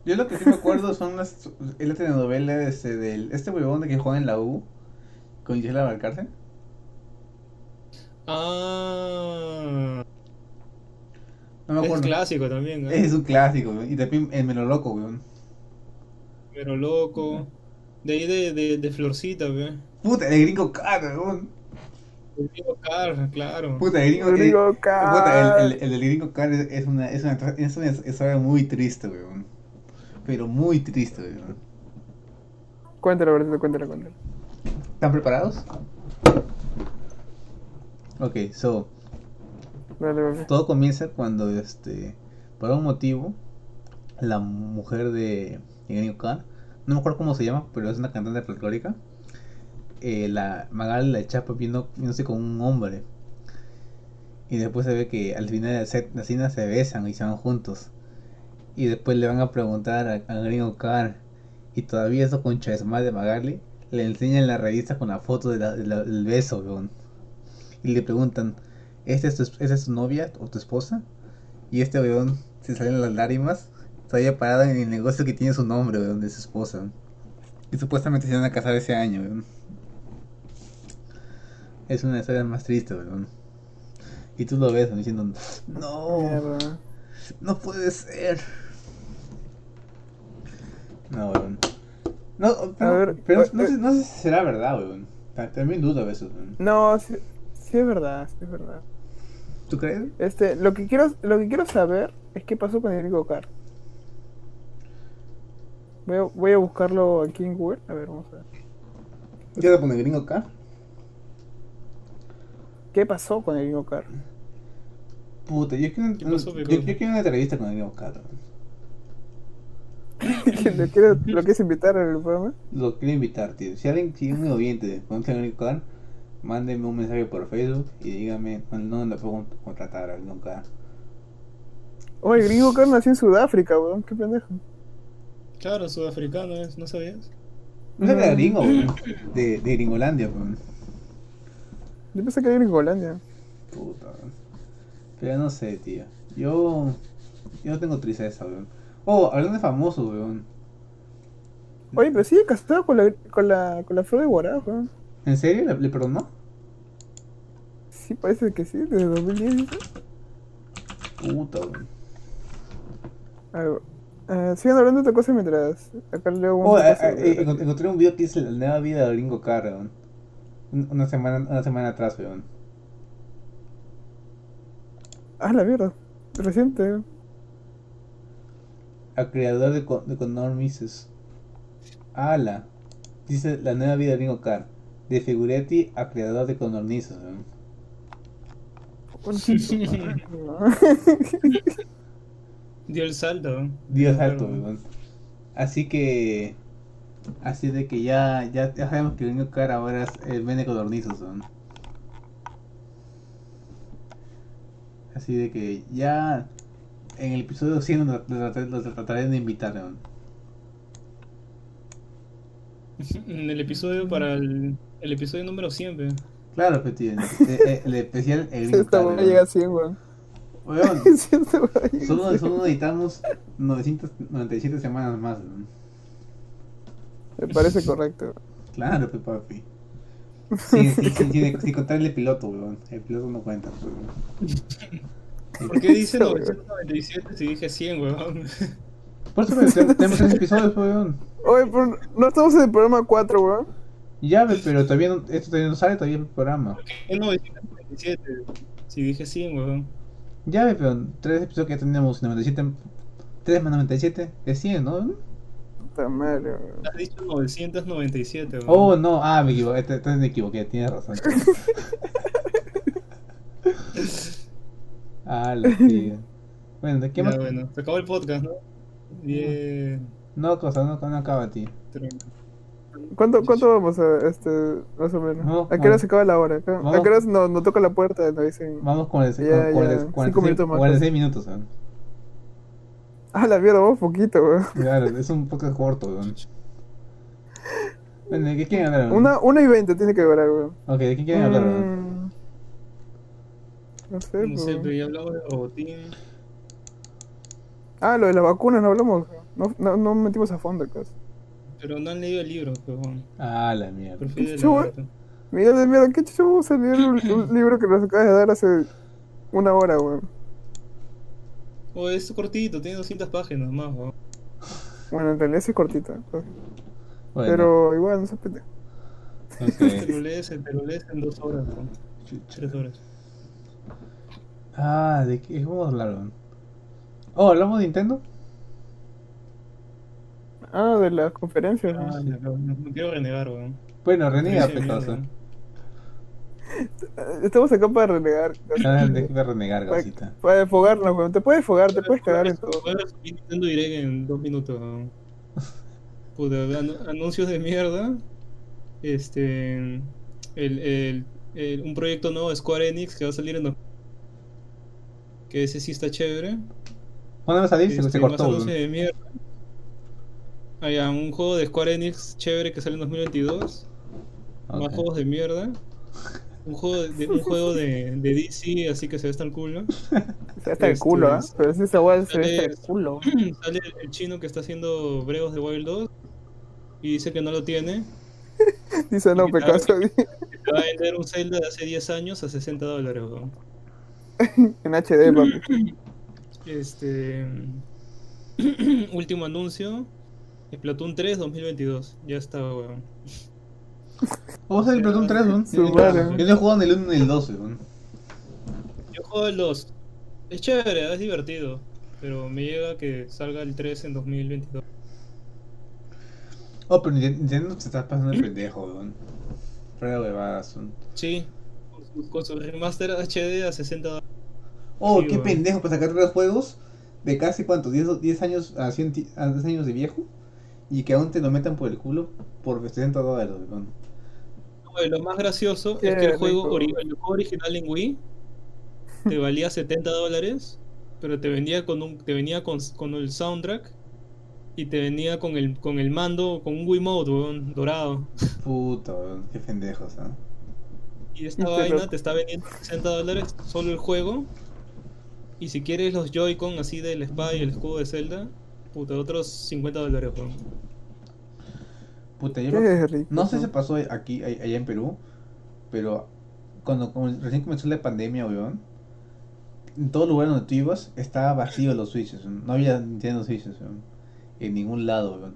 Yo lo que sí me acuerdo son las. Es la telenovela este, del. Este huevón de que juega en la U. Con Gisela Valcárcel. Ah, No me es acuerdo. clásico también, ¿eh? Es un clásico, weón. Y también el Melo Loco, weón. Mero Loco. De ahí de, de, de Florcita, weón. Puta, el gringo caro, weón. El Diego Carr, claro. Puta, el gringo, Gringo el, Car. puta, el, el, gringo car es, es una, es, una, es una historia muy triste, weón. Pero muy triste, weón. Cuéntalo, Bertito, cuéntalo, cuéntalo. ¿Están preparados? Ok, so, Dale, bebé. todo comienza cuando, este, por un motivo, la mujer de gringo car, no me acuerdo cómo se llama, pero es una cantante folclórica, eh, la Magali la chapa viendo, viéndose con un hombre. Y después se ve que al final de la escena se besan y se van juntos. Y después le van a preguntar a- al gringo Car. Y todavía eso con Chesma de Magali le enseñan la revista con la foto de del beso. Y le preguntan, ¿esta es, tu, es tu novia o tu esposa? Y este weón se salen las lágrimas, todavía parado en el negocio que tiene su nombre, de su esposa. Y supuestamente se van a casar ese año. Es una historia más triste, weón. Y tú lo ves diciendo, no, Mierda. no puede ser. No, weón. No, pero, ver, pero no, sé, no sé si será verdad, weón. Ta- También dudo a veces, weón. No, sí, sí es verdad, sí es verdad. ¿Tú crees? Este, lo que quiero, lo que quiero saber es qué pasó con el gringo Car. Voy a, voy a buscarlo aquí en Google. A ver, vamos a ver. ¿Ya te pone gringo acá? ¿Qué pasó con el gringo Car? Puta, yo quiero, ¿Qué pasó, yo, quiero una entrevista con el weón. ¿Lo quieres, ¿Lo quieres invitar al programa? Lo quiero invitar, tío. Si alguien tiene un oyente conoce al gringo acá, mándeme un mensaje por Facebook y dígame no le puedo contratar al gringo acá. Oh, el gringo Car nació en Sudáfrica, weón. Qué pendejo. Claro, sudafricano es, ¿no sabías? No era Mm. gringo, weón. De, de Gringolandia, weón. Yo pensé que era gringolandia. Puta. weón. Pero no sé, tío. Yo. Yo tengo tristeza, weón. Oh, hablando de famosos, weón. Oye, pero sigue casado con la, con la, con la flor de Guará, weón. ¿En serio? ¿Le, le perdonó? Sí, parece que sí, desde 2010. dice. Puta, weón. A ver, eh, sigan hablando de otra cosa mientras acá leo un Oh, eh, eh, encont- encontré un video que dice la nueva vida de Gringo Car, weón. Un- Una semana, una semana atrás, weón. Ah, la mierda. Reciente. Al creador de, de Condor Mises. Ala. Dice la nueva vida de Gringo Car. De Figuretti a creador de Condor Mises, weón. Dio el salto. ¿no? Dios Claro. alto, weón. Así que. Así de que ya, ya, ya sabemos que el Gringo Car ahora es el vende codornizos. Así de que ya. En el episodio 100 lo, lo trataré- lo trataré de invitar, weón. En el episodio para el, el episodio número 100, pe. Claro, tío, el, el- el especial el Esta llega a 100, weón. Solo, 100. solo necesitamos 997 semanas más. weón. Me parece correcto. Claro, pe papi. Sin, sin, sin- sin- sin contar el piloto, weón. El piloto no cuenta, pues, weón. ¿Por qué dice Eso, 997 si dije 100, weón? Por eso tenemos tres episodios, pues, weón. Oye, pero no estamos en el programa 4, weón. Ya, ve, pero todavía no, esto todavía no sale todavía el programa. ¿Qué 997? Si dije 100, weón. Ya, ve, pero tres episodios que ya tenemos 97. 3 más 97 es 100, ¿no? Puta madre, weón. Has dicho 997, weón. Oh, no, ah, me equivoqué, te- te- me equivoqué, tienes razón. ah, la tía. Bueno, ¿de qué Ya, más? bueno, se acabó el podcast, ¿no? Bien. No, cosa, no, no acaba a ti. ¿Cuánto, ¿Cuánto vamos a, este, más o menos? ¿A qué hora se acaba la hora? ¿A qué hora nos, nos toca la puerta? Nos dicen, Vamos con el, Ya, con, ya, el- cinco 46, minutos más. 46 minutos, weón. Ah, la mierda, vamos poquito, weón. Claro, es un poco corto, weón. Bueno, ¿de qué quieren hablar? weón? Una, una y veinte tiene que durar, weón. Ok, ¿de qué quieren hablar? weón? Mm, No sé, No sé, pero ya hablamos de robotín. Ah, lo de las vacunas no hablamos. No, no, no metimos a fondo, casi. Pero no han leído el libro, weón. Ah, la mierda. Prefiero de mierda, ¿qué chucho vamos a leer un, un libro que nos acabas de dar hace una hora, weón? Oh, es cortito, tiene 200 páginas más, weón. Bueno, en realidad sí es cortita. pues. Bueno, Pero igual, no se pete. Te ok. lo lees, te lo lees en dos horas, weón. Tres horas. Ah, ¿de qué vamos a hablar? Oh, ¿hablamos de Nintendo? Ah, de las conferencias. Ah, ya, no, no quiero renegar, weón. Bueno, reniega, Sí, pecoso. Estamos acá para renegar. Ah, de qué renegar, para, gasita. para desfogarnos, weón. Te puedes desfogar, te puedes cagar en todo. Nintendo Direct en dos minutos. weón. Puta, anu- anuncios de mierda. Este. El, el- el- un proyecto nuevo de Square Enix que va a salir en. dos- Que ese sí está chévere. ¿Cuándo va a salir? Este, Se más cortó. anuncios weón. de mierda. Ah, ya, un juego de Square Enix chévere que sale en 2022. Más Ok. juegos de mierda. Un juego de, un juego de, de DC, así que se ve hasta el culo. Se está el Este, culo, ¿ah? Pero si esa weá se ve hasta el culo. Sale el chino que está haciendo Bregos de Wild 2 y dice que no lo tiene. Dice no, que te va a vender un Zelda de hace 10 años a 60 dólares. weón. en HD, papi. Este. Último anuncio: Splatoon 3 2022. Ya está, weón. Vamos a salir Platoon 3, weón. Yo no he jugado en el 1 ni el 12, weón. Yo juego el 2. Es chévere, es divertido. Pero me llega que salga el 3 en 2022. Oh, pero Nintendo Nintendo se está pasando de pendejo, weón. Fuera de huevadas, weón. Sí, con su, remaster HD a 60 dólares. Oh, Sí, qué weón. pendejo para sacar tres juegos de casi cuánto, 10, 10 años a 100, ti- a 10 años de viejo y que aún te lo metan por el culo por 60 dólares, weón. Lo más gracioso Qué es que el juego, rico. ori- el juego original en Wii te valía 70 dólares, pero te venía con un, te venía con, con el soundtrack y te venía con el con el mando, con un Wiimote weón, dorado. Weón, qué pendejos, ¿ah? Y esta vaina te está vendiendo 60 dólares solo el juego. Y si quieres los Joy-Con así del espada y el escudo de Zelda, puta, otros 50 dólares, weón. Puta, yo rico. no sé si pasó aquí, allá en Perú, pero cuando recién comenzó la pandemia, weón, en todo lugar donde tú ibas estaba vacío los switches, weón. no había Nintendo Switches, weón, en ningún lado, weón.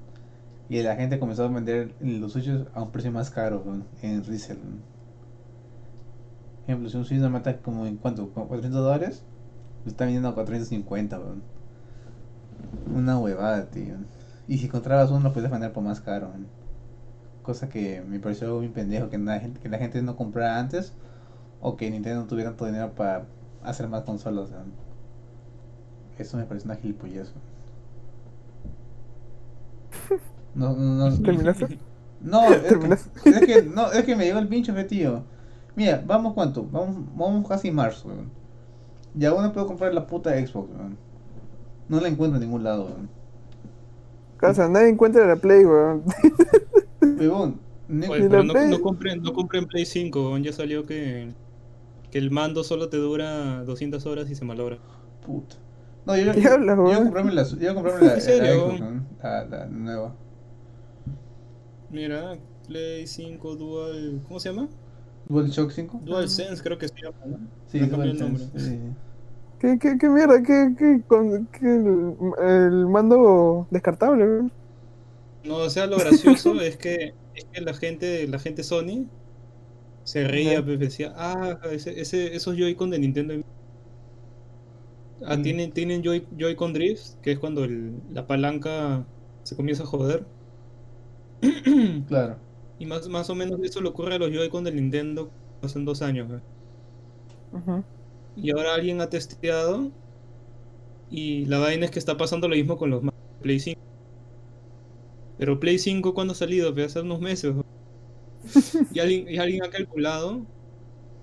Y la gente comenzó a vender los switches a un precio más caro, weón, en resell. ejemplo, si un switch no mata como en cuánto, ¿Como 400 dólares, lo está vendiendo a 450, weón. Una huevada, tío. Y si encontrabas uno, lo puedes vender por más caro, weón. Cosa que me pareció algo muy pendejo, que la gente, que la gente no comprara antes o que Nintendo no tuviera tanto dinero para hacer más consolas. Eso me parece una gilipollez. No, no, no. ¿Terminaste? No, es que, ¿Terminaste? es que, no, es que me llegó el pincho, fe, tío. Mira, vamos cuánto, vamos, vamos casi marzo, weón. Y aún no puedo comprar la puta Xbox, weón. No la encuentro en ningún lado. Casa, nadie encuentra la Play, weón. Weón, ne- Oye, ¿Y pero no, no compren, no compren Play 5, weón, ya salió que, que el mando solo te dura 200 horas y se malogra. Puta. No, yo, yo, ¿Qué yo, hablas, yo, comprarme la, yo comprarme la, ¿En serio, la Xbox, weón? weón, la, la nueva. Mira, Play 5 Dual. ¿Cómo se llama? DualShock 5. Dual Sense, creo que se llama, ¿no? Sí, cambió el nombre. sí. ¿Qué, qué, qué mierda? ¿Qué, qué, con, qué el, el mando descartable, weón? No, o sea, lo gracioso es que es que la gente, la gente Sony se reía, pues, decía, ah, ese, ese- esos Joy-Con de Nintendo. Ah, Mm. tienen, tienen Joy, Joy-Con Drift, que es cuando el- la palanca se comienza a joder. Claro. Y más, más o menos eso le ocurre a los Joy-Con del Nintendo hace dos años. ¿eh? Y ahora alguien ha testeado y la vaina es que está pasando lo mismo con los Play 5. Pero Play 5, ¿cuándo ha salido? Pues hace unos meses. y, alguien, y alguien ha calculado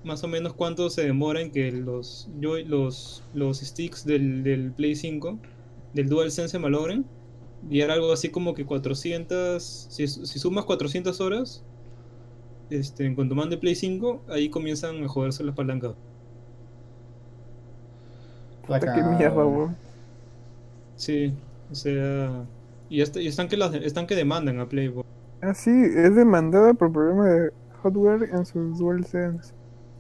más o menos cuánto se demora en que los, joy- los, los sticks del, del Play 5, del DualSense se malogren. Y era algo así como que 400, si, si sumas 400 horas, este, con tu mando de Play 5, ahí comienzan a joderse las palancas. Puta, qué mierda, weón. Sí, o sea, y, est- y están, que las, están que demandan a Play. weón. Ah, sí, es demandada por problema de hardware en sus DualSense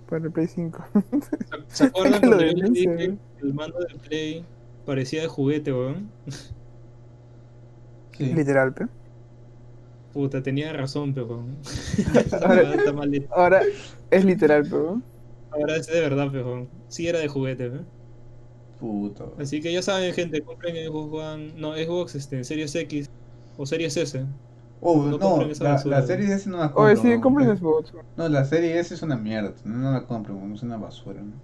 para el Play 5. ¿Se acuerdan cuando yo les dije weón. que el mando del Play parecía de juguete, weón? Sí. Literal, pe. Puta, tenía razón, pero weón. Ahora- es literal, pero. Ahora es de verdad, pero weón. Sí era de juguete, ¿eh? Puto. Así que ya saben, gente, compren Xbox One, no, Xbox este, en Series X o Series S. Oh, No compren la, la serie S no la compro. Oye, sí, weón. compren Xbox. No, la serie S es una mierda. No, no la compro, weón, es una basura. ¿no?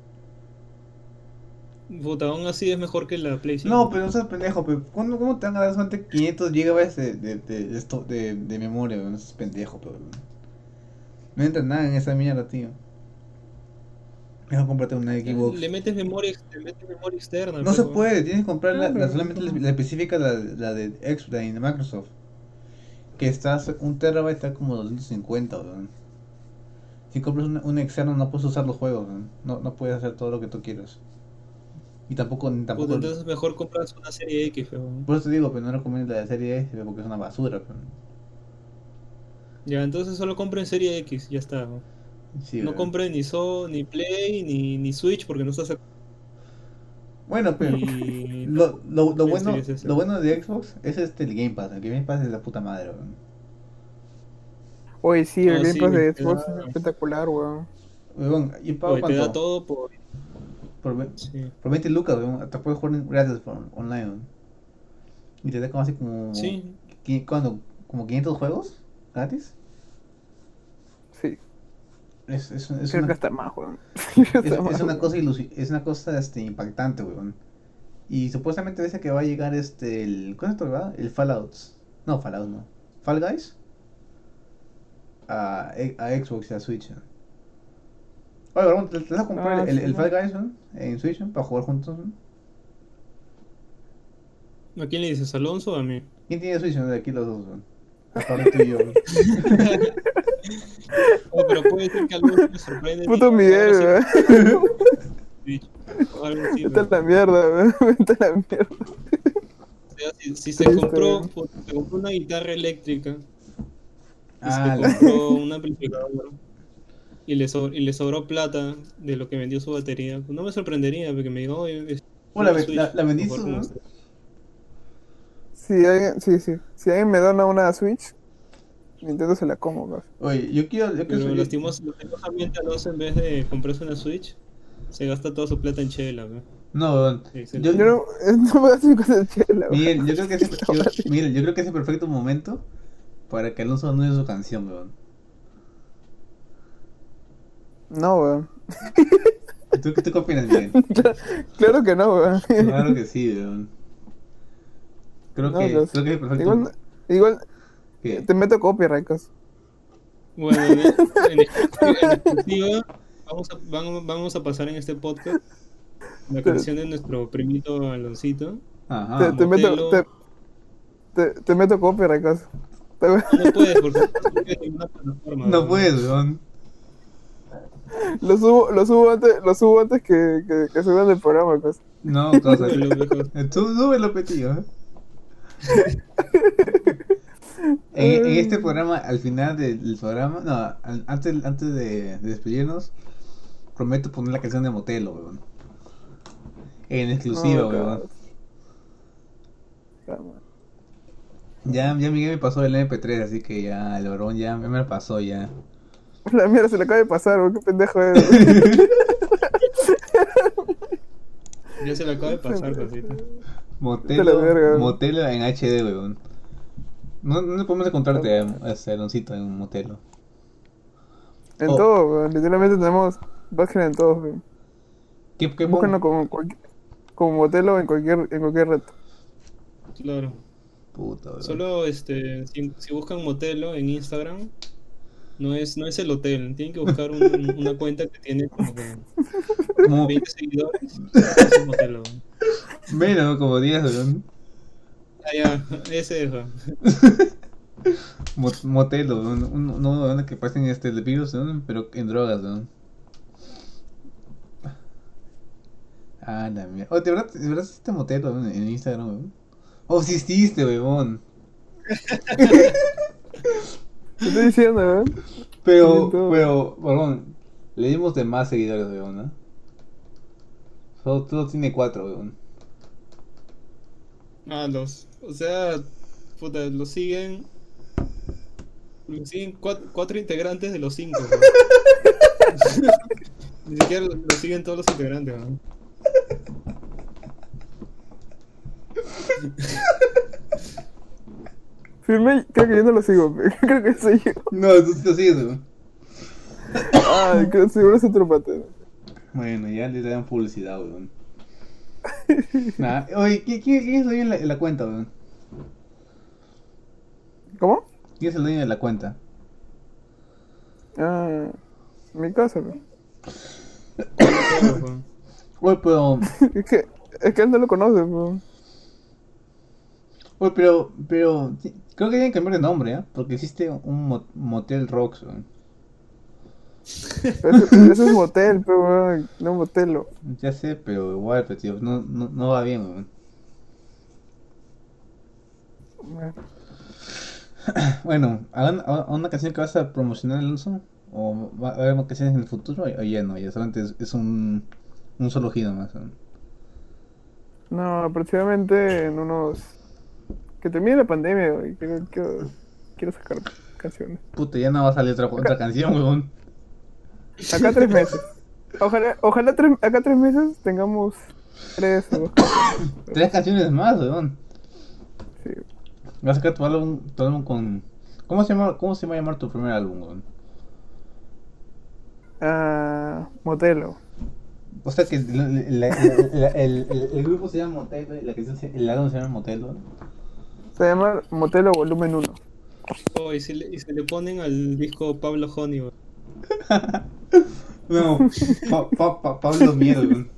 Puta, aún así es mejor que la Play 5. No, pero no seas pendejo, pero ¿cómo, cómo te van a dar solamente 500 GB de, de, de, de, esto- de, de memoria? No seas pendejo, pero. No entra nada en esa mierda, tío. Mejor cómprate una Xbox. Le metes memoria, le metes memoria externa. No se puede, tienes que comprar la, la- Claro. solamente la, la específica, la, la de Xbox, la de Microsoft. Que está, un terabyte está como 250, weón. Si compras una, una externa no puedes usar los juegos, no, no puedes hacer todo lo que tú quieras. Y tampoco, ni tampoco Puta, entonces mejor compras una serie X, pero... por eso te digo, pero no recomiendo la de serie S porque es una basura. Pero... Ya, entonces solo compren serie X, ya está. ¿no? Sí, no compren ni So, ni Play, ni, ni Switch, porque no estás... ac- Bueno, pero Y... lo, lo, lo Sí, bueno, sí, sí. lo bueno de Xbox es este el Game Pass. El Game Pass es la puta madre, weón. Oye, sí, el No, Game sí, Pass de Xbox da- es espectacular, weón. Weón, yo pago Oye, te da todo por... Por, ve- Sí. por 20 lucas, weón, te puedes jugar gratis por online, weón. Y te da como así como... Sí. ¿Como 500 juegos? ¿Gratis? Sí, Es, es, es creo una, que hasta más, weón. es, una weón. cosa ilusi- es una cosa este, impactante, weón. Y supuestamente dice que va a llegar este el ¿cuál es esto? El Fallout. No, Fallout no. Fall Guys a, a Xbox y a Switch. ¿no? Oye, Barbón, ¿te, te vas a comprar Ah, el, sí, el ¿no? Fall Guys ¿no? en Switch ¿no? para jugar juntos? ¿no? ¿A quién le dices? ¿Alonso o a mí? ¿Quién tiene Switch ¿no? de aquí los dos? ¿no? Aparte tú y yo. ¿no? Pero puede ser que Alonso me sorprende. Puto Miguel, sí weón. O algo así, Vete a la mierda, weón. Vete a la mierda. O sea, si, si se compró, puta, se compró una guitarra eléctrica, Ah, se la- compró un amplificador y le, so- y le sobró plata de lo que vendió su batería, pues no me sorprendería porque me diga, oye, es- Oh, la la- la esta". Si alguien, sí, sí. Si alguien me dona una Switch, Nintendo se la como, weón. Oye, yo quiero. Yo quiero Pero lastimos, lastimosamente Alonso en vez de comprarse una Switch, se gasta toda su plata en chela, weón. No, weón. Sí. Yo- Yo no, no me hace cosas de chela, weón. Miguel, yo creo que es yo- Miguel, yo creo que es el perfecto momento para que Alonso anuncie su canción, weón. No, weón. ¿Tú, ¿Tú qué opinas, Miguel? Claro que no, weón. Claro que sí, weón. Creo No, que, creo que es el perfecto Igual, igual ¿Qué? te meto copyright, cos. Bueno, en, en exclusiva- en exclusiva, vamos a, vamos, vamos a pasar en este podcast la canción de nuestro primito Aloncito. Ajá. Te, te meto, te, te, te meto cos. Te- No puedes porque no ninguna plataforma. No puedes, weón. Lo subo, lo subo antes, lo subo antes que, que, que suban el programa, cos. No, cosa. Mejor. Tú súbelo, petillo. ¿eh? En, en este programa, al final del programa, no, al- antes, antes de, de despedirnos, prometo poner la canción de Motelo, weón. En exclusiva, Oh, weón. Ya, ya Miguel me pasó el MP3, así que ya el varón ya, ya me lo pasó ya. La mierda se le acaba de pasar, weón. Qué pendejo es. Ya se le acaba de pasar, cosita. Motelo. Motelo en HD, weón. No, no podemos encontrarte a este Aloncito en Motelo. En Oh. todo. Literalmente tenemos página en todo, weón. ¿Qué, qué Búscanos pongo? como, modelo en cualquier, en cualquier red. Claro. Puta, weón. Solo este, si, si buscan Motelo en Instagram, no es, no es el hotel. Tienen que buscar un- un- una cuenta que tiene como que Como 20 seguidores. Ese es Motelo. menos, como 10, weón. Ah, ya, ese es. weón. Mo- Motelo, weón. Un- weón, que parecen este, el virus, weón, pero en drogas, weón. Ah, la mierda. Oh, ¿de verdad, de verdad existe Motelo weón, en Instagram, weón? Oh, sí existe, weón. Te estoy diciendo, ¿eh? Pero, pero, perdón, le dimos de más seguidores, weón, ¿no? Solo, solo tiene 4, weón. Ah, los. O sea, puta, lo siguen. Lo siguen cuatro, cuatro integrantes de los cinco. Ni siquiera lo, lo siguen todos los integrantes, weón. Firme, creo que yo no lo sigo, creo que soy yo. No, tú sí lo sigues, weón. Ay, creo que seguro es otro pata. Bueno, ya le dan publicidad, weón. Nah, oye, ¿quién, quién, quién es el dueño de la, cuenta, weón? ¿Cómo? ¿Quién es el dueño de la cuenta? Ah, mi casa, weón. Oye, pero, Es que, es que él no lo conoce, pe. oye, pero, pero, creo que tienen que cambiar de nombre, ¿eh? Porque existe un mo- Motel Rocks, weón. Eso, eso es motel, pero weón, no motelo. Ya sé, pero igual, pero, tío, no, no, no va bien, weón. Bueno, Bueno, ¿hagan hagan una canción que vas a promocionar, Alonso? ¿O va a haber más canciones en el futuro? O ya no, ya solamente es, es un, un solo giro más. ¿no? No, aproximadamente en unos... Que termine la pandemia, güey. Quiero, quiero, quiero sacar canciones. Puta, ya no va a salir otra, otra canción, weón. Acá tres meses. Ojalá, ojalá tres, acá tres meses tengamos tres o. Tres canciones más, weón. Sí. Vas a sacar tu álbum, tu álbum con... ¿Cómo se, llama, ¿Cómo se va a llamar tu primer álbum, weón? Ah, Motelo. O sea que el, el, el- el- el- el grupo se llama Motel, y la canción se- el álbum se llama Motel, weón. Se llama Motelo Volumen 1. Oh, y, se le, y se le ponen al disco Pablo Honey, weón. No, pa, pa, pa- Pablo Miedo, weón.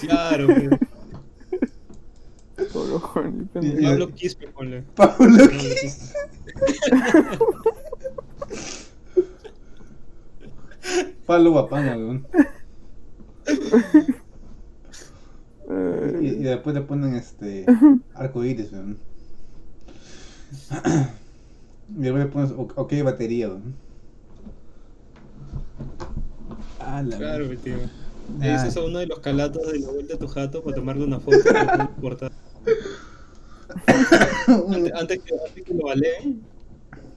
Claro, weón. Solo con- Y- y- Pablo Quispe, ponle. Pablo Pablo Quispe. Pablo Guapanga, weón. Y, y después le ponen este arcoíris, weón. Y después le pones ok batería, weón. Ah, la Claro, mierda. tío. Ah. Eso es uno de los calatos de la vuelta a tu jato para tomarle una foto. Antes, antes que, antes que lo baleen,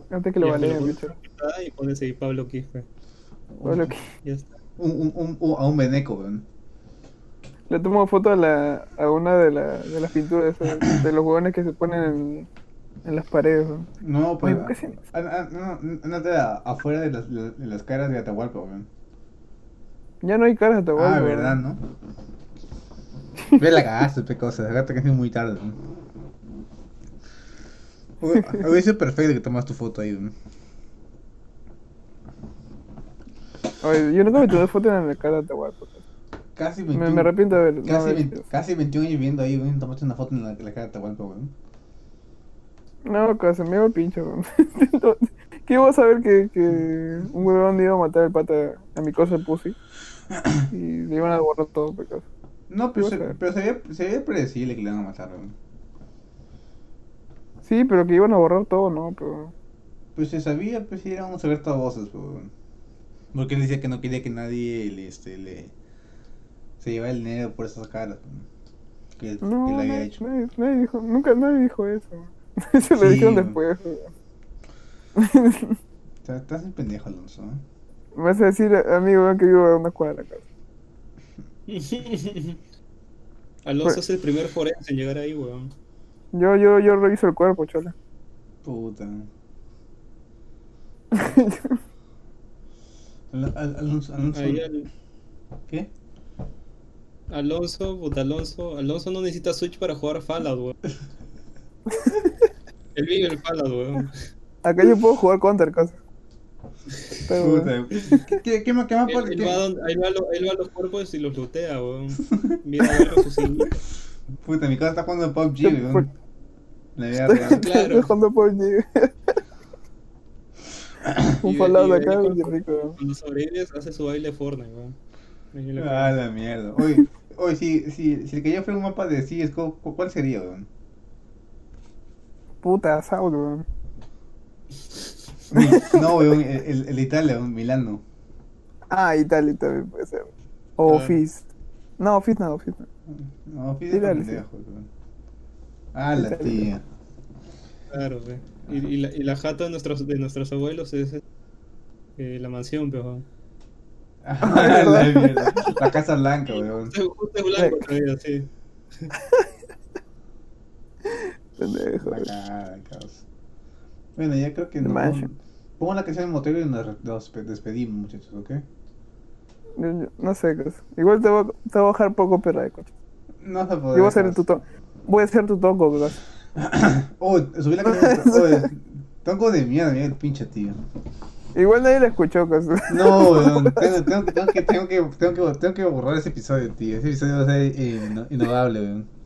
antes que lo valeen, bicho. y pones ahí Pablo Quispe. Un, un, un- un- a un veneco, weón. le tomo foto a, la, a una de, la, de las pinturas de los huevones que se ponen en, en las paredes. ¿no? No, pues. Oye, ¿por qué se- ah, ah, no, no, ándate a- afuera de las, de las caras de Atahualpa, weón. Ya no hay caras de Ah, Atahualpa, verdad, ¿no? ¿no? Ve la cagaste, pe cosas. Acá te muy tarde. ¿no? Hubiera sido perfecto que tomas tu foto ahí. Oye, yo nunca me tomé foto en la cara de Atahualpa. Casi Me, 21, me arrepiento de haber. no Casi, haber 20 hecho. casi 21 años viviendo ahí. Tomaste una foto en la, en la cara de Atahualpa, weón. No, cosa, me iba el pincho. ¿Qué iba a saber que, que un huevón iba a matar al pata a mi cosa pussy? Y le iban a borrar todo, pecado. No, pero, ¿Qué se, vas a ver? pero se, veía, se veía predecible que le iban a matar, weón. Sí, pero que iban a borrar todo, ¿no? Pero. Pues se sabía, pues sí, íbamos a ver todas voces, pues. Porque él decía que no quería que nadie le, este, le, se llevara el dinero por esas caras. Que, No, que había hecho. nadie, nadie dijo, nunca nadie dijo eso. Eso lo Sí, dijeron después. Estás, estás un pendejo, Alonso, ¿eh? Me vas a decir, amigo, que vivo a una cuadra de la casa. Alonso es el primer forense en llegar ahí, weón. Yo, yo, yo reviso el cuerpo, chola. Puta. Al- al- Alonso, Alonso, Ahí al- ¿qué? Alonso, puta Alonso. Alonso no necesita Switch para jugar Fallout, weón. El Big y el Palad, weón. Acá yo puedo jugar counter, cosa. Pero, Puta. ¿Qué, qué, qué más, qué más Él, él va, donde- él va a lo- él va a los cuerpos y los lootea, weón. Mira, su signo. Puta, mi casa está jugando PUBG, ¿Qué weón. por- La vida real. Claro. Estoy jugando PUBG. Un de acá, y- bien rico. weón. Cuando sobrevives, hace su baile Fortnite, weón. Ah, la mierda. Oye, oye si, si, si el que yo fuera un mapa de CSGO, ¿cu- ¿cuál sería, weón? Puta, weón. Mi- No, weón, el, el, Italia, weón, Milano. Ah, Italia también puede ser. O. Fizz. No, Fizz no, Fizz no. No, Sí, dale, pendejo, weón. Ah, la Italia. tía. Claro, pe. Y, y la, y la jata de nuestros, de nuestros abuelos es eh, la mansión, pero Ah, la. La Casa Blanca, weón. Justo justo es blanco todavía, sí. Pendejo. Bueno, ya creo que no. Pongo la canción en motel y nos, nos despedimos, muchachos, ¿ok? Yo- yo- No sé, cosa. Igual te voy, a- te voy a bajar poco perra de coche. No se puede. Yo voy a hacer tu toco. Voy a hacer tu toco. Oh, subí la canción. Oh, tonco de mierda, mira el pinche tío. Igual nadie la escuchó, cosa. No, weón, tengo, tengo, que- tengo, que, tengo, que, tengo, que, tengo que borrar ese episodio, tío. Ese episodio va a ser eh, innovable, weón.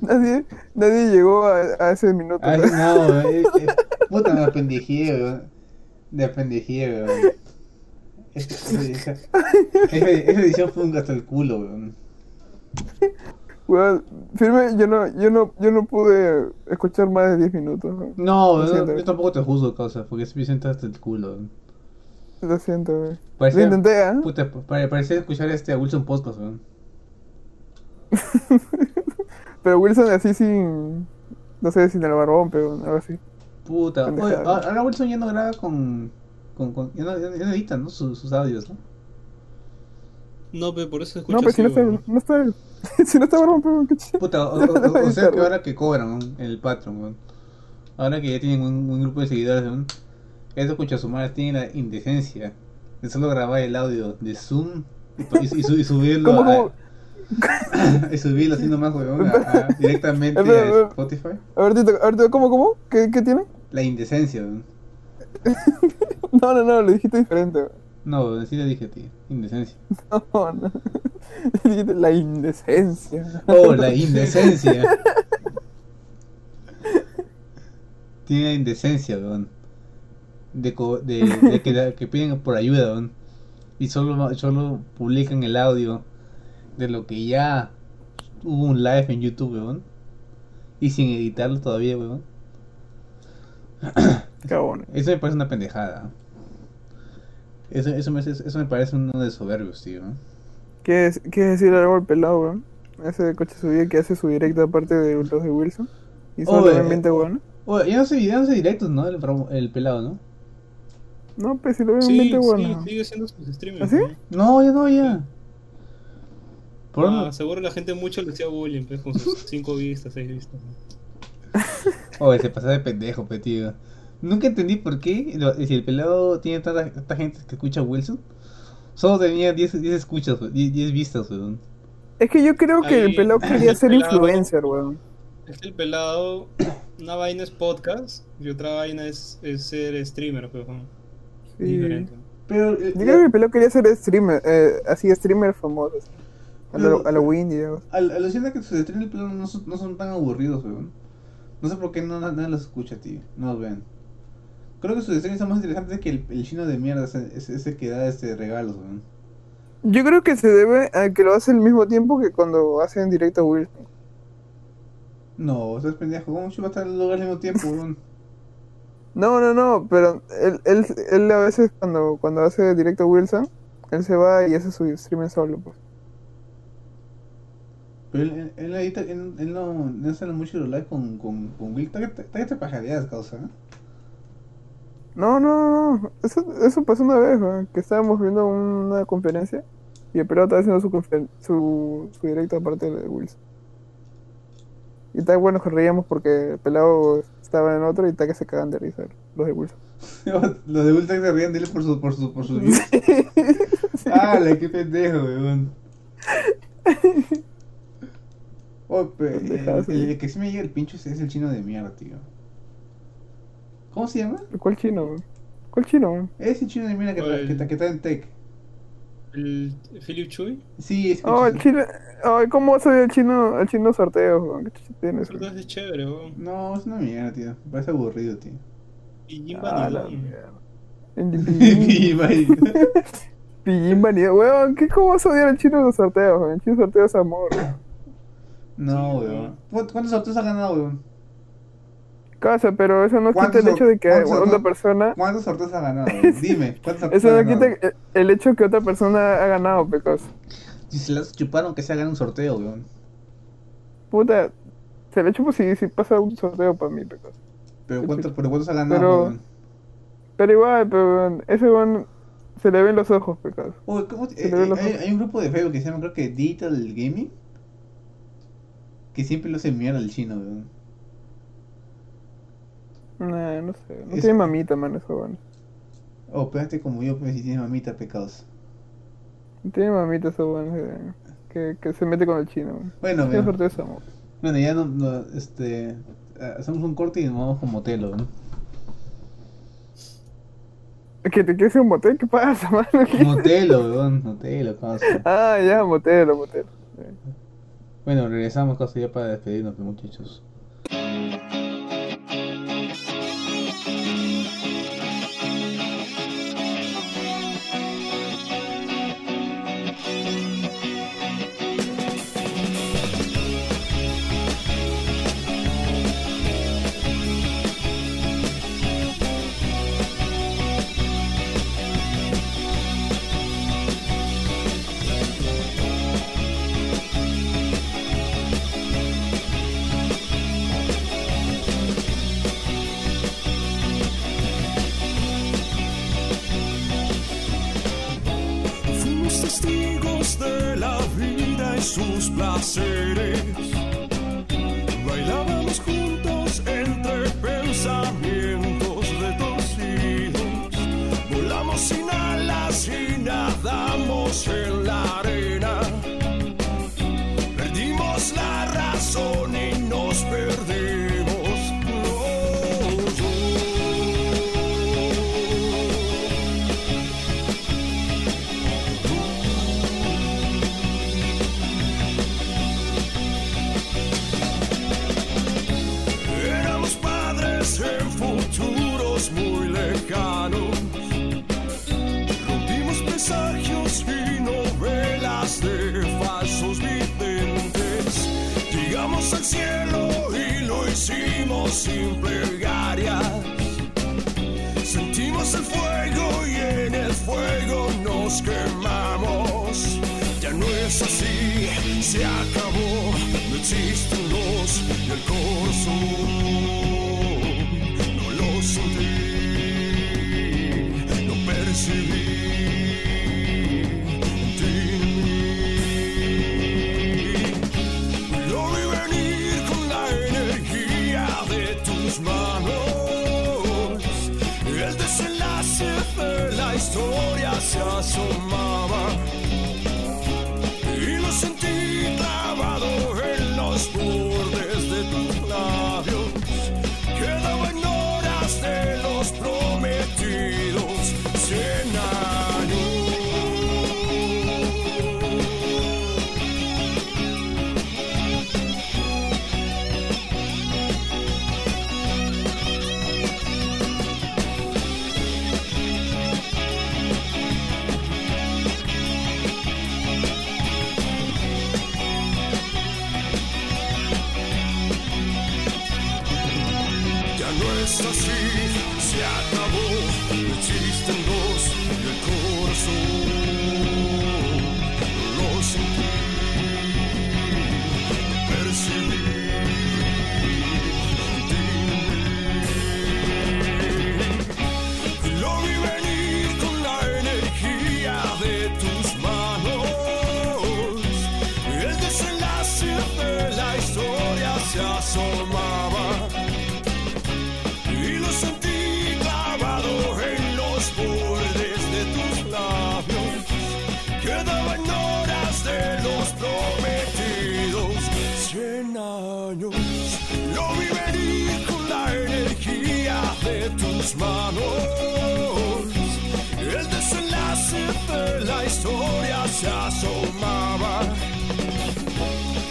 Nadie, nadie llegó a, a ese minuto. Ay, ¿no? weón. eh, eh, puta, me apendejé, weón. Me apendejé, weón. Esa edición fue un gasto el culo, weón. Weón, firme, yo no, yo no, yo no pude escuchar más de 10 minutos. ¿no? No, Lo no, siento. yo tampoco te juzgo, causa, porque ese edición está hasta el culo, weón. Lo siento, weón. Lo Parecía, intenté, ¿ah? puta, pare- parecía escuchar este Wilson Podcast, weón. Pero Wilson así sin. No sé, sin el barbón, pero algo así. Puta, oye, ahora Wilson ya no graba con. con, con ya, no, ya no- no edita, ¿no? Sus, sus audios, ¿no? No, pero por eso escucho No, pero si no está, no está, si no está barbón, pero qué chido. Puta, o, o- o- o sea que ahora que cobran ¿no? en el Patreon, weón. Ahora que ya tienen un, un grupo de seguidores, weón. Eso escucha su madre tiene la indecencia de solo grabar el audio de Zoom y, y- y su- y subirlo ¿Cómo, a, cómo? y subirlo weón, a- a- directamente Espera, a. Spotify. A ver, Tito, a ver, Tito, ¿cómo, cómo? ¿Qué, qué tiene? La indecencia, weón. No, no, no, lo dijiste diferente. weón. No, así le dije a ti, indecencia. No, no. Dijiste la indecencia. Oh, la indecencia. Tiene la indecencia, weón. De, co- de, de que, de que piden por ayuda, weón. Y solo, solo publican el audio de lo que ya hubo un live en YouTube, weón. Y sin editarlo todavía, weón. Cabrón. Eso me parece una pendejada. Eso, eso, me, eso me parece uno de soberbios, tío. ¿Qué es, qué es decir algo al pelado, weón? Ese coche su día que hace su directo aparte de los de Wilson. Y solo Oye, en ambiente weón. Oye, ya no sé, ya no sé directos, ¿no? El, pelado, ¿no? No, pues si lo veo en Sí, ambiente sí, weón. sigue siendo sus streamers. ¿Ah, sí? ¿no? No, ya no, ya. Por Ah, seguro la gente mucho le hacía bullying, pues, con sus 5 vistas, 6 vistas. ¿no? Oye, se pasa de pendejo, pe, tío. Nunca entendí por qué, lo- si el pelado tiene tanta, tanta gente que escucha a Wilson, solo tenía 10, 10 escuchas, we- 10, 10 vistas, weón. Es que yo creo que el pelado quería el ser pelado- influencer, weón. Es que el pelado, una vaina es podcast y otra vaina es, es ser streamer, pues, ¿no? Sí. Diferente. Pero, eh, Yo creo que el pelado quería ser streamer, eh, así streamer famoso. así. A lo, a lo Windy, digamos. al, alucina que sus streams no son, no son tan aburridos, weón. No sé por qué no, nadie los escucha, tío. No los ven. Creo que sus streams son más interesantes que el, el chino de mierda, ese, ese, que da este regalos, weón. Yo creo que se debe a que lo hace al mismo tiempo que cuando hace en directo a Wilson. No, estás pendejo. ¿Cómo va a estar en el lugar al mismo tiempo, weón? No, no, no, pero él, él, él a veces cuando, cuando hace directo a Wilson, él se va y hace su streaming solo, pues. Pero él, él, edita, él, él no, no hace mucho los live con, con, con Will. Está que te- pajareas, causa, ¿eh? No, no, no, eso, eso pasó una vez, weón, que estábamos viendo una conferencia y el pelado estaba haciendo su, su, su directo aparte de Wilson. Y está bueno que reíamos porque el pelado estaba en otro y está que se cagan de risa los de Wilson. Los de Will se ríen de él por su, por su, por sus views. ¡Ah, qué pendejo, weón! Oh, pe- el, que sí me llega el pincho es, el chino de mierda, tío. ¿Cómo se llama? ¿Cuál chino, weón? ¿Cuál chino, weón? Ese chino de mierda que, está- El- que, está- que está en tech. El Philip Chui. Sí, es Oh, el chino. Ay, ¿cómo vas a ver el chino, el chino sorteo, weón? ¿Qué tienes? Eso es chévere, weón. No, es una mierda, tío. Me parece aburrido, tío. Jim Ah, la mierda. Pillín, Pillín. Weón, ¿qué, ¿cómo vas a odiar al chino de los sorteos, weón? El chino de sorteos es amor. No, Sí, weón. ¿Cu- ¿Cuántos sorteos ha ganado, weón? Casa, pero eso no quita ¿Cuántos el hecho de que otra persona. ¿Cuántos sorteos ha ganado? weón? Dime, ¿cuántos sorteos Eso ha no ganado? quita el hecho que otra persona ha ganado, pecos. Si se las chuparon, que se hagan un sorteo, weón. Puta, se le chupo si, si pasa un sorteo para mí, pecos. Pero ¿cuántos, pero ¿cuántos ha ganado, Pero- weón? Pero igual, pero weón, ese weón se le ven los ojos, pecos. Uy, ¿cómo- Se eh, hay, ojos. hay un grupo de Facebook que se llama, creo que Digital Gaming. Que siempre lo hace mierda el chino, weón. Nah, no sé. No Es- tiene mamita, man, eso, weón. Oh, pégate como yo, pues si tiene mamita, pecados. No tiene mamita, eso, weón. Que, que se mete con el chino, weón. Bueno, weón. sorteo es amor. Bueno, ya no, no, este, eh, hacemos un corte y nos vamos con Motelo, ¿no? ¿Que te quieres un motel? ¿Qué pasa, mano? Motelo, weón, Motelo, cosa. ah, ya, motelo, motelo. Sí. Bueno, regresamos casi ya para despedirnos, muchachos. Futuros muy lejanos. Rompimos presagios y novelas de falsos videntes. Llegamos al cielo y lo hicimos sin plegarias. Sentimos el fuego y en el fuego nos quemamos. Ya no es así, se acabó, no existen los el corazón. Asomaba.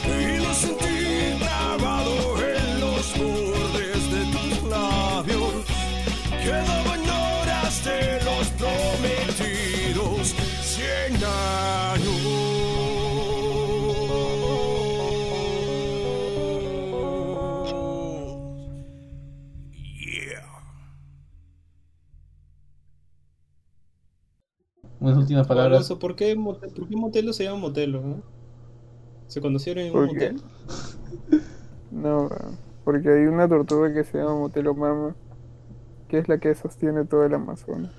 Y lo sentí grabado en los bordes de tus labios. Quedaban horas de los prometidos cien años. Últimas palabras. Alonso, ¿por qué, ¿por qué Motelo se llama Motelo? eh? ¿Se conocieron en un ¿Por qué? motel? No, porque hay una tortuga que se llama Motelomama, que es la que sostiene todo el Amazonas.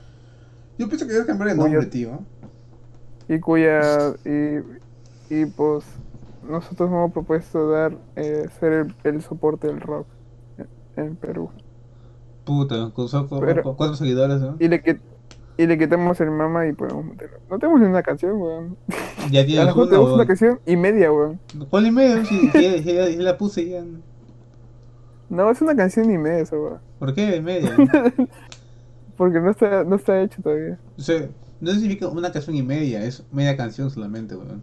Yo pienso que debes cambiar Oye. nombre, tío. Y cuya. Y, y pues. Nosotros hemos propuesto dar. eh, ser el, el soporte del rock en, en Perú. Puta, con solo con- Pero- con cuatro seguidores, ¿no? Y le, quit- y le quitamos el mama y ponemos Motelo. No tenemos ni una canción, weón. Ya mejor una, tenemos una canción y media, weón. ¿Cuál y medio? Si, si la puse ya. No, es una canción y media esa, weón. ¿Por qué media? Porque no está, no está hecho todavía. O sea, no significa una canción y media, es media canción solamente, weón.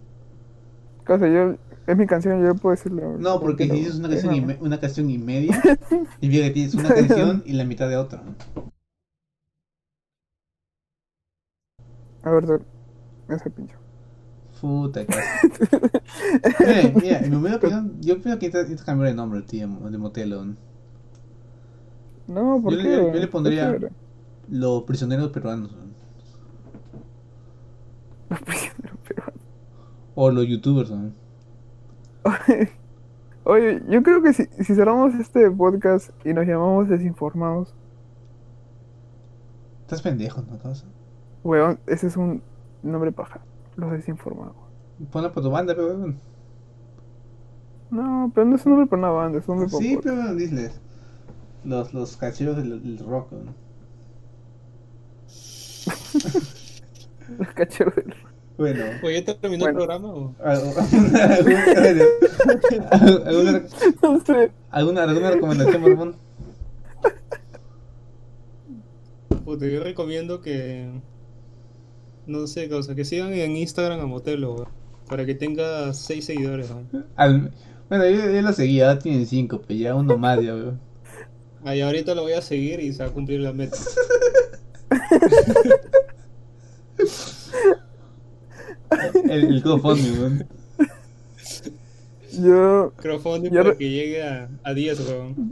Cosa, yo. Es mi canción, yo puedo decirlo. No, porque si dices una canción, y una canción y media, significa que tienes una canción y la mitad de otra. A ver, ese pincho. Puta, casi. Mira, mira, en mi humilde opinión, yo creo que necesitas cambiar de nombre, tío, de Motelo. No, ¿por Yo yo le pondría-. Los prisioneros peruanos. Los prisioneros peruanos. O los youtubers, weón. Oye, yo creo que si, si cerramos este podcast y nos llamamos desinformados, Estás pendejo, ¿no? Weón, ese es un nombre paja. Los desinformados. Ponla por tu banda, pero weón. No, pero no es un nombre para una banda, es un nombre Sí, un pero weón, diles. Los, los cacheros del, del rock, weón. Los cacheros del... Bueno. Oye, ¿ya terminó Bueno. el programa o...? ¿Alguna, alguna, alguna, alguna recomendación, Borbón? Puta, yo recomiendo que... No sé, causa, que sigan en Instagram a Motelo, weón, Para que tenga 6 seguidores, weón. Al- bueno, yo, yo lo seguía, ahora tienen 5, pero ya uno más, ya, weón. Ahí ahorita lo voy a seguir y se va a cumplir la meta. El, el GoFundMe, weón. Yo... Crowdfunding para que llegue a, a 10, weón.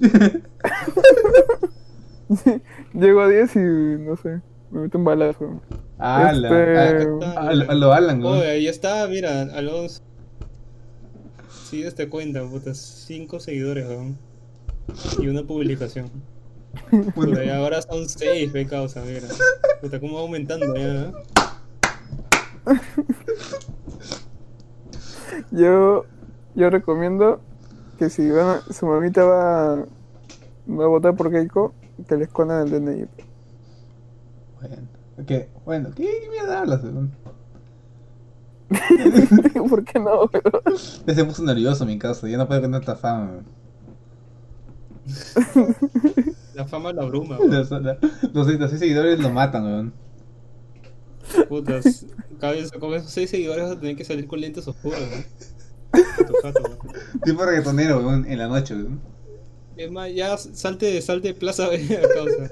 Llego a 10 y no sé, me meto un balazo. Este- a, a, a lo Alan. Oye, ahí está, mira, Alonso. Sí, este cuenta, puta, 5 seguidores, weón. Y una publicación. Puta, y ahora son 6, ve causa, mira. Puta, cómo va aumentando ya, ¿eh? Yo, yo recomiendo que si van a- su mamita va, va a votar por Keiko, que le escondan el DNI. Bueno, ¿qué? Bueno, ¿qué, mierda hablas, weón? ¿Por qué no? weón? Ya se puso nervioso mi casa, ya no puedo con tanta fama, weón. La fama la bruma, weón. Los, la- los, los seis seguidores lo matan, weón. Putas, cada vez con esos 6 seguidores vas a tener que salir con lentes oscuros, jato, weón. Tipo reggaetonero, weón, en la noche, weón. Es más, ya salte, salte de Plaza B a causa.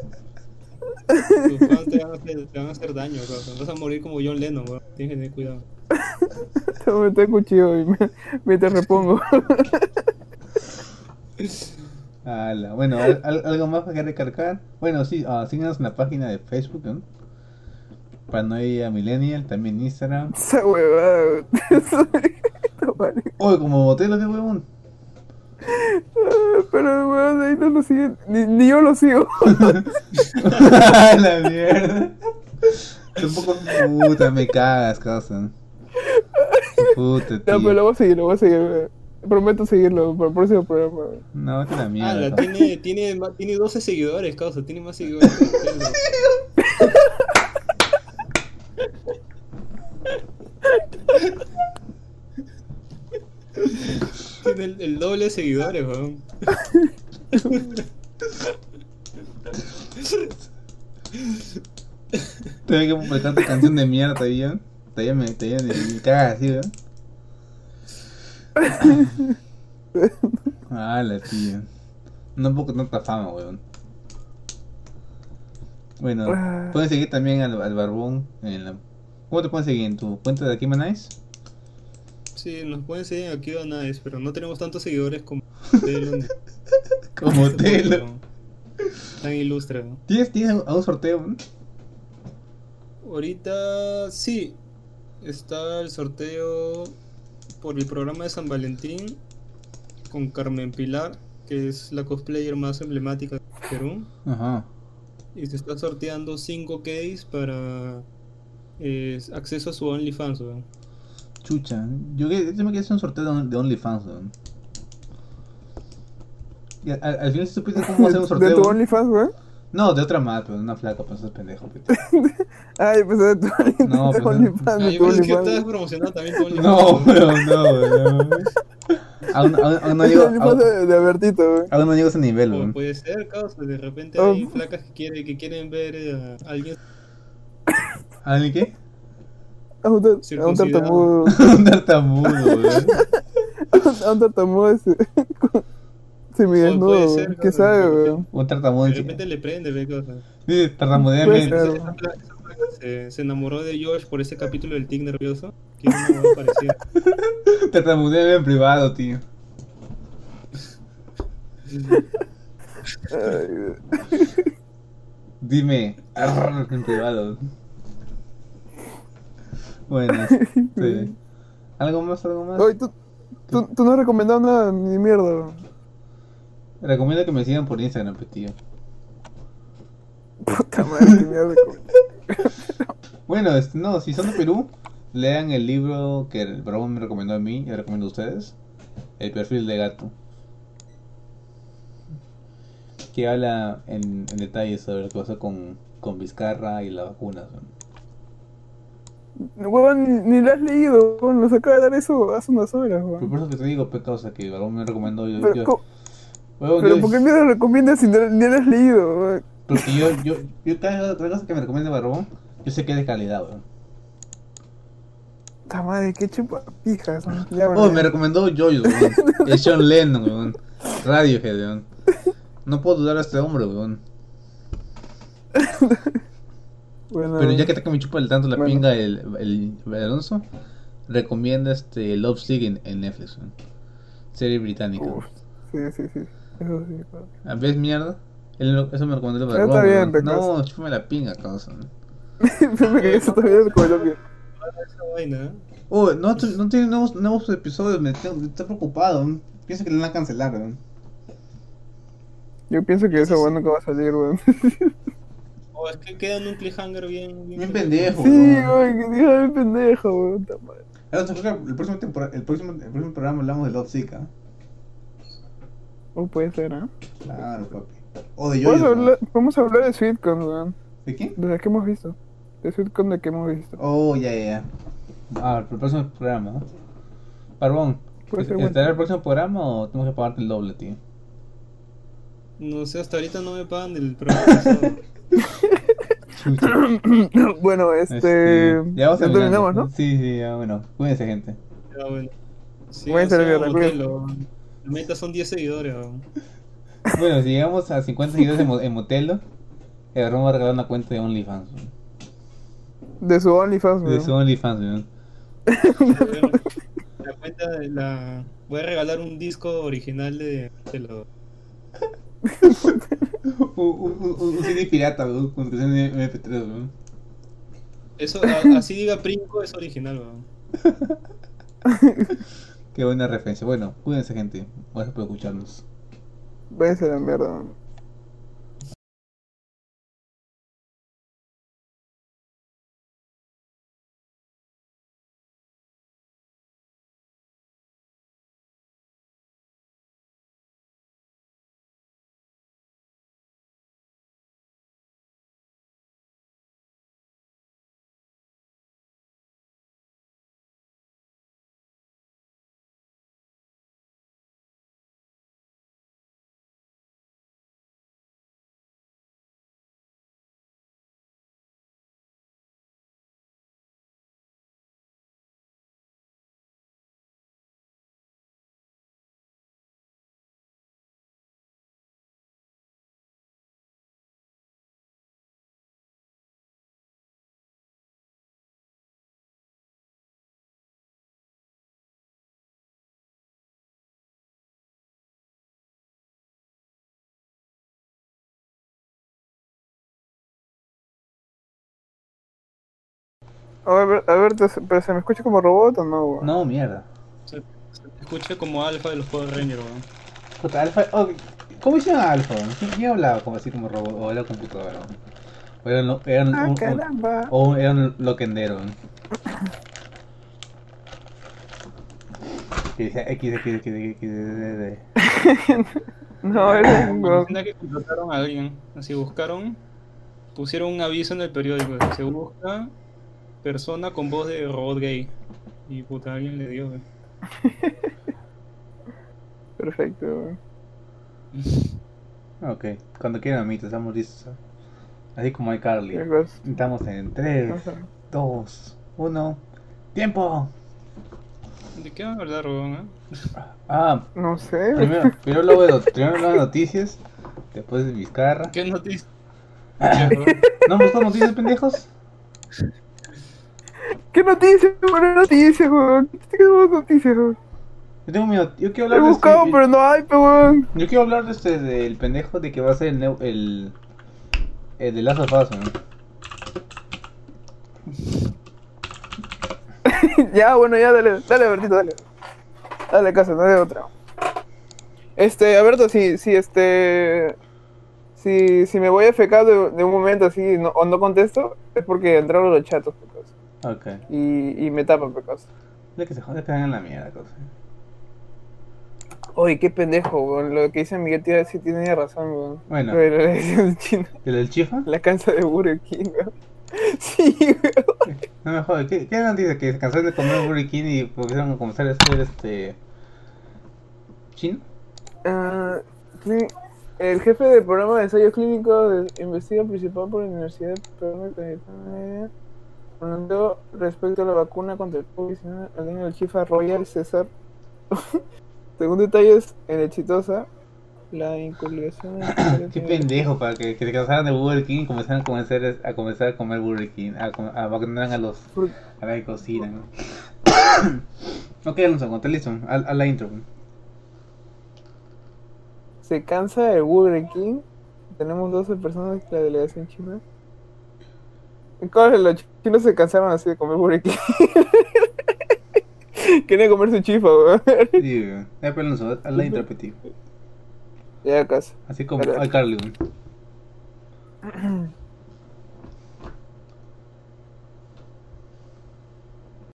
Tus fans te van a hacer, te van a hacer daño, causa. Vas a morir como John Lennon. Tienes que tener cuidado. Me el cuchillo y me, me te repongo. Ala, bueno, ¿al- al- ¿algo más para recargar? Bueno, sí, ah, síganos en la página de Facebook, ¿no? Paranoia Millennial, también Instagram. Esa huevada. Oye, como botelo de huevón. Ah, Pero weón, ahí no lo siguen. Ni, ni yo lo sigo. la mierda. Tampoco puta, me cagas, cosa. Puta, No, tío. pero lo voy a seguir, lo voy a seguir. weón. Prometo seguirlo para el próximo programa. weón. No, te la Ah, mierda. la, cosa. tiene, tiene, ma- tiene 12 seguidores, causa. Tiene más seguidores que weón. Tiene el, el doble de seguidores, weón. Tengo que cantarte canción de mierda todavía. Todavía me, todavía me, me cagas así, ¿verdad? Ah, la tía. No puedo tanta fama, weón. Bueno, Ah. pueden seguir también al, al Barbón en la... ¿Cómo te pueden seguir? ¿En tu cuenta de Aquí Nice? Sí, nos pueden seguir aquí o Nice, pero no tenemos tantos seguidores como Telo. Como Telo. Tan ilustre, ¿no? ¿Tienes, tienes a un sorteo? ¿no? Ahorita sí, está el sorteo por el programa de San Valentín con Carmen Pilar, que es la cosplayer más emblemática de Perú. Ajá. Y se está sorteando 5 keys para eh, acceso a su OnlyFans. weón. Chucha. Yo, que- yo me quería hacer un sorteo de, On- de OnlyFans, weón. Y al, al final supiste cómo hacer un ¿De sorteo. tu weón? OnlyFans, weón? No, de otra más, pero una flaca, pues es pendejo. pete. Ay, pues de tu No, de pues, OnlyFans, de yo tu pensé que OnlyFans. estabas promocionando también tu OnlyFans. No, weón, no, weón. Aún, aún, aún no llego, OnlyFans aún, de, de Albertito, aún no llego a ese nivel, weón. puede ser, causa, de repente Oh. hay flacas que, quiere, que quieren ver eh, a alguien ¿Alguien qué? A un, a un tartamudo. un tartamudo, weón. A un tartamudo ese. Semidesnudo, ser, ¿Qué sabe, weón? Un tartamudo. de en repente le prende, ve cosas. Sí, tartamudea se, se enamoró de Josh por ese capítulo del tic nervioso. Hueá parecida. Tartamudea bien en privado, tío. Ay, weón. Dime, en privado. Bueno, sí. ¿Algo más? ¿Algo más? Oye, tú, tú, tú no has recomendado nada, ni mierda. Recomiendo que me sigan por Instagram, pues, tío. Puta madre, mierda. Bueno, este, no, si son de Perú, lean el libro que el Bravo me recomendó a mí y le recomiendo a ustedes. El perfil de gato. Que habla en, en detalle sobre lo que pasó con, con Vizcarra y la vacuna. ¿no? Weón, ni, ni lo has leído, weón. Nos acaba de dar eso hace unas horas, Pero weón. por eso que te digo, pe causa, que el Bravo me recomendó. Yo, Pero, yo- ¿cómo- Huevón, pero yo- ¿por qué mierda lo recomiendas si no, ni lo has leído, weón? Porque yo, yo, yo cada, cada cosa que me recomienda Barbón, yo sé que es de calidad, weón. Puta madre, qué chupa pijas. weón. Ya, Oh, weón. me recomendó Joyce, weón. Es Sean Lennon, weón. Radiohead, weón. No puedo dudar a este hombre, weón. Bueno, Pero ya que te me chupa el tanto la Bueno. pinga el, el, el Alonso, recomienda este Love Sick en, en Netflix. Serie británica. Uf, sí, sí, sí. Eso sí. ¿A ¿Ves mierda? Él eso me recomendó el Está Barbón, bien, weón. Pecas. No, chúpame la pinga, causa. Que eso también es que. Esa ¿eh? Oh, no, no tiene nuevos, nuevos episodios, me tengo- estoy preocupado. weón. Pienso que le van a cancelar. Yo pienso que eso, weón, nunca va a salir, weón. Es que queda en un cliffhanger bien. Bien pendejo, Sí, weón, que diga el pendejo, creo que el próximo, el, próximo, el próximo programa hablamos de Love Sick, ¿ah? O puede ser, ¿ah? Claro, papi. O de weón. hablar, vamos a hablar de sitcoms, weón. ¿De quién? ¿De las que hemos visto? De sitcoms de que hemos visto. Oh, ya, ya, ya. Ah, el próximo programa, ¿no? Bueno. ¿estará el próximo programa o tengo que pagarte el doble, tío? No sé, hasta ahorita no me pagan del programa. bueno, este. ya vamos ya terminando. terminamos, ¿no? Sí, sí, ya, bueno. Cuídense, gente. Ya, bueno. Sí, o sea. Motelo. La meta son 10 seguidores. Bueno, si llegamos a 50 seguidores en, Mo- en Motelo, el Barbón va a regalar una cuenta de OnlyFans. De su OnlyFans, De su OnlyFans, weón. La cuenta de la. Voy a regalar un disco original de. de lo- Un, un, un, un CD pirata, weón, con canción de MP3, weón. Eso, a- así diga Princo, es original, weón. Qué buena referencia. Bueno, cuídense, gente. Gracias por escucharnos. Váyanse a la mierda, weón. A ver, a ver, ¿te- ¿pero se me escucha como robot o no, weón? No, mierda. Se, se te escucha como alfa de los Power Rangers, weón. Puta, Alfa. oh, ¿Cómo hicieron a Alfa? ¿Quién, quién hablaba como así como robot? O era computadora. O era, un- era un- Ah, un- o era un loquendero. Que decía X, X, X, X, X, No, era un weón. Imagina que contrataron a alguien, así buscaron, pusieron un aviso en el periódico, se busca persona con voz de robot gay. Y puta, alguien le dio, weón. Perfecto, weón. Ok, cuando quieran, amiguitos, estamos listos. Así como hay Carly. Estamos en 3, Ajá. 2, 1. ¡Tiempo! ¿De qué van a hablar, weón? eh? Ah, No sé. primero, primero luego de, primero luego de noticias, después de Vizcarra. ¿Qué noticia? ¿No han buscado noticias, pendejos? ¿Qué noticias? ¿Qué noticias, weón? ¿Qué noticias, weón? Yo tengo miedo, yo quiero He hablar de buscado, este, pero no hay, weón. Yo quiero hablar de este del pendejo de que va a ser el el, el de Last of Us, ¿no? ya, bueno, ya, dale, dale, Bertito, dale. Dale caso, no de otra. Este, Alberto, si, si este. Si, si me voy a FK de, de un momento así no- o no contesto, es porque entraron los chatos, pecos. Ok. Y, y me tapan, pecos. De que se jodan, que hagan la mierda, cosa. Oye, qué pendejo, weón. Lo que dice Miguel tía sí tiene razón, weón. Bueno. Pero la edición china, ¿El del chifa? la cansa de Burger King, weón. Sí, weón. No me jodas, ¿qué, qué noticia? Que se cansaron de comer Burger King y volvieron a comenzar a hacer este. ¿Chino? Ah, el jefe del programa de ensayo clínico de investiga principal por la Universidad de Cayetana Hablando respecto a la vacuna contra el COVID-19 al niño del Chifa Royal César. Según detalles en Exitosa, la inculiación. Qué pendejo, para que, que se cansaran de Burger King y comenzaran a comenzar a, comenzar a comer Burger King, a, a vacunar a los a la que cocinan. ok, Alonso, estés listo, a, a la intro. Se cansa el Burger King. Tenemos 12 personas de la delegación china. Corre, los chinos se cansaron así de comer Burger King. Querían comer su chifa, weón. Sí, weón. Eh, pero no, al intrapetivo. Ya, casi. Así como al Carly, weón.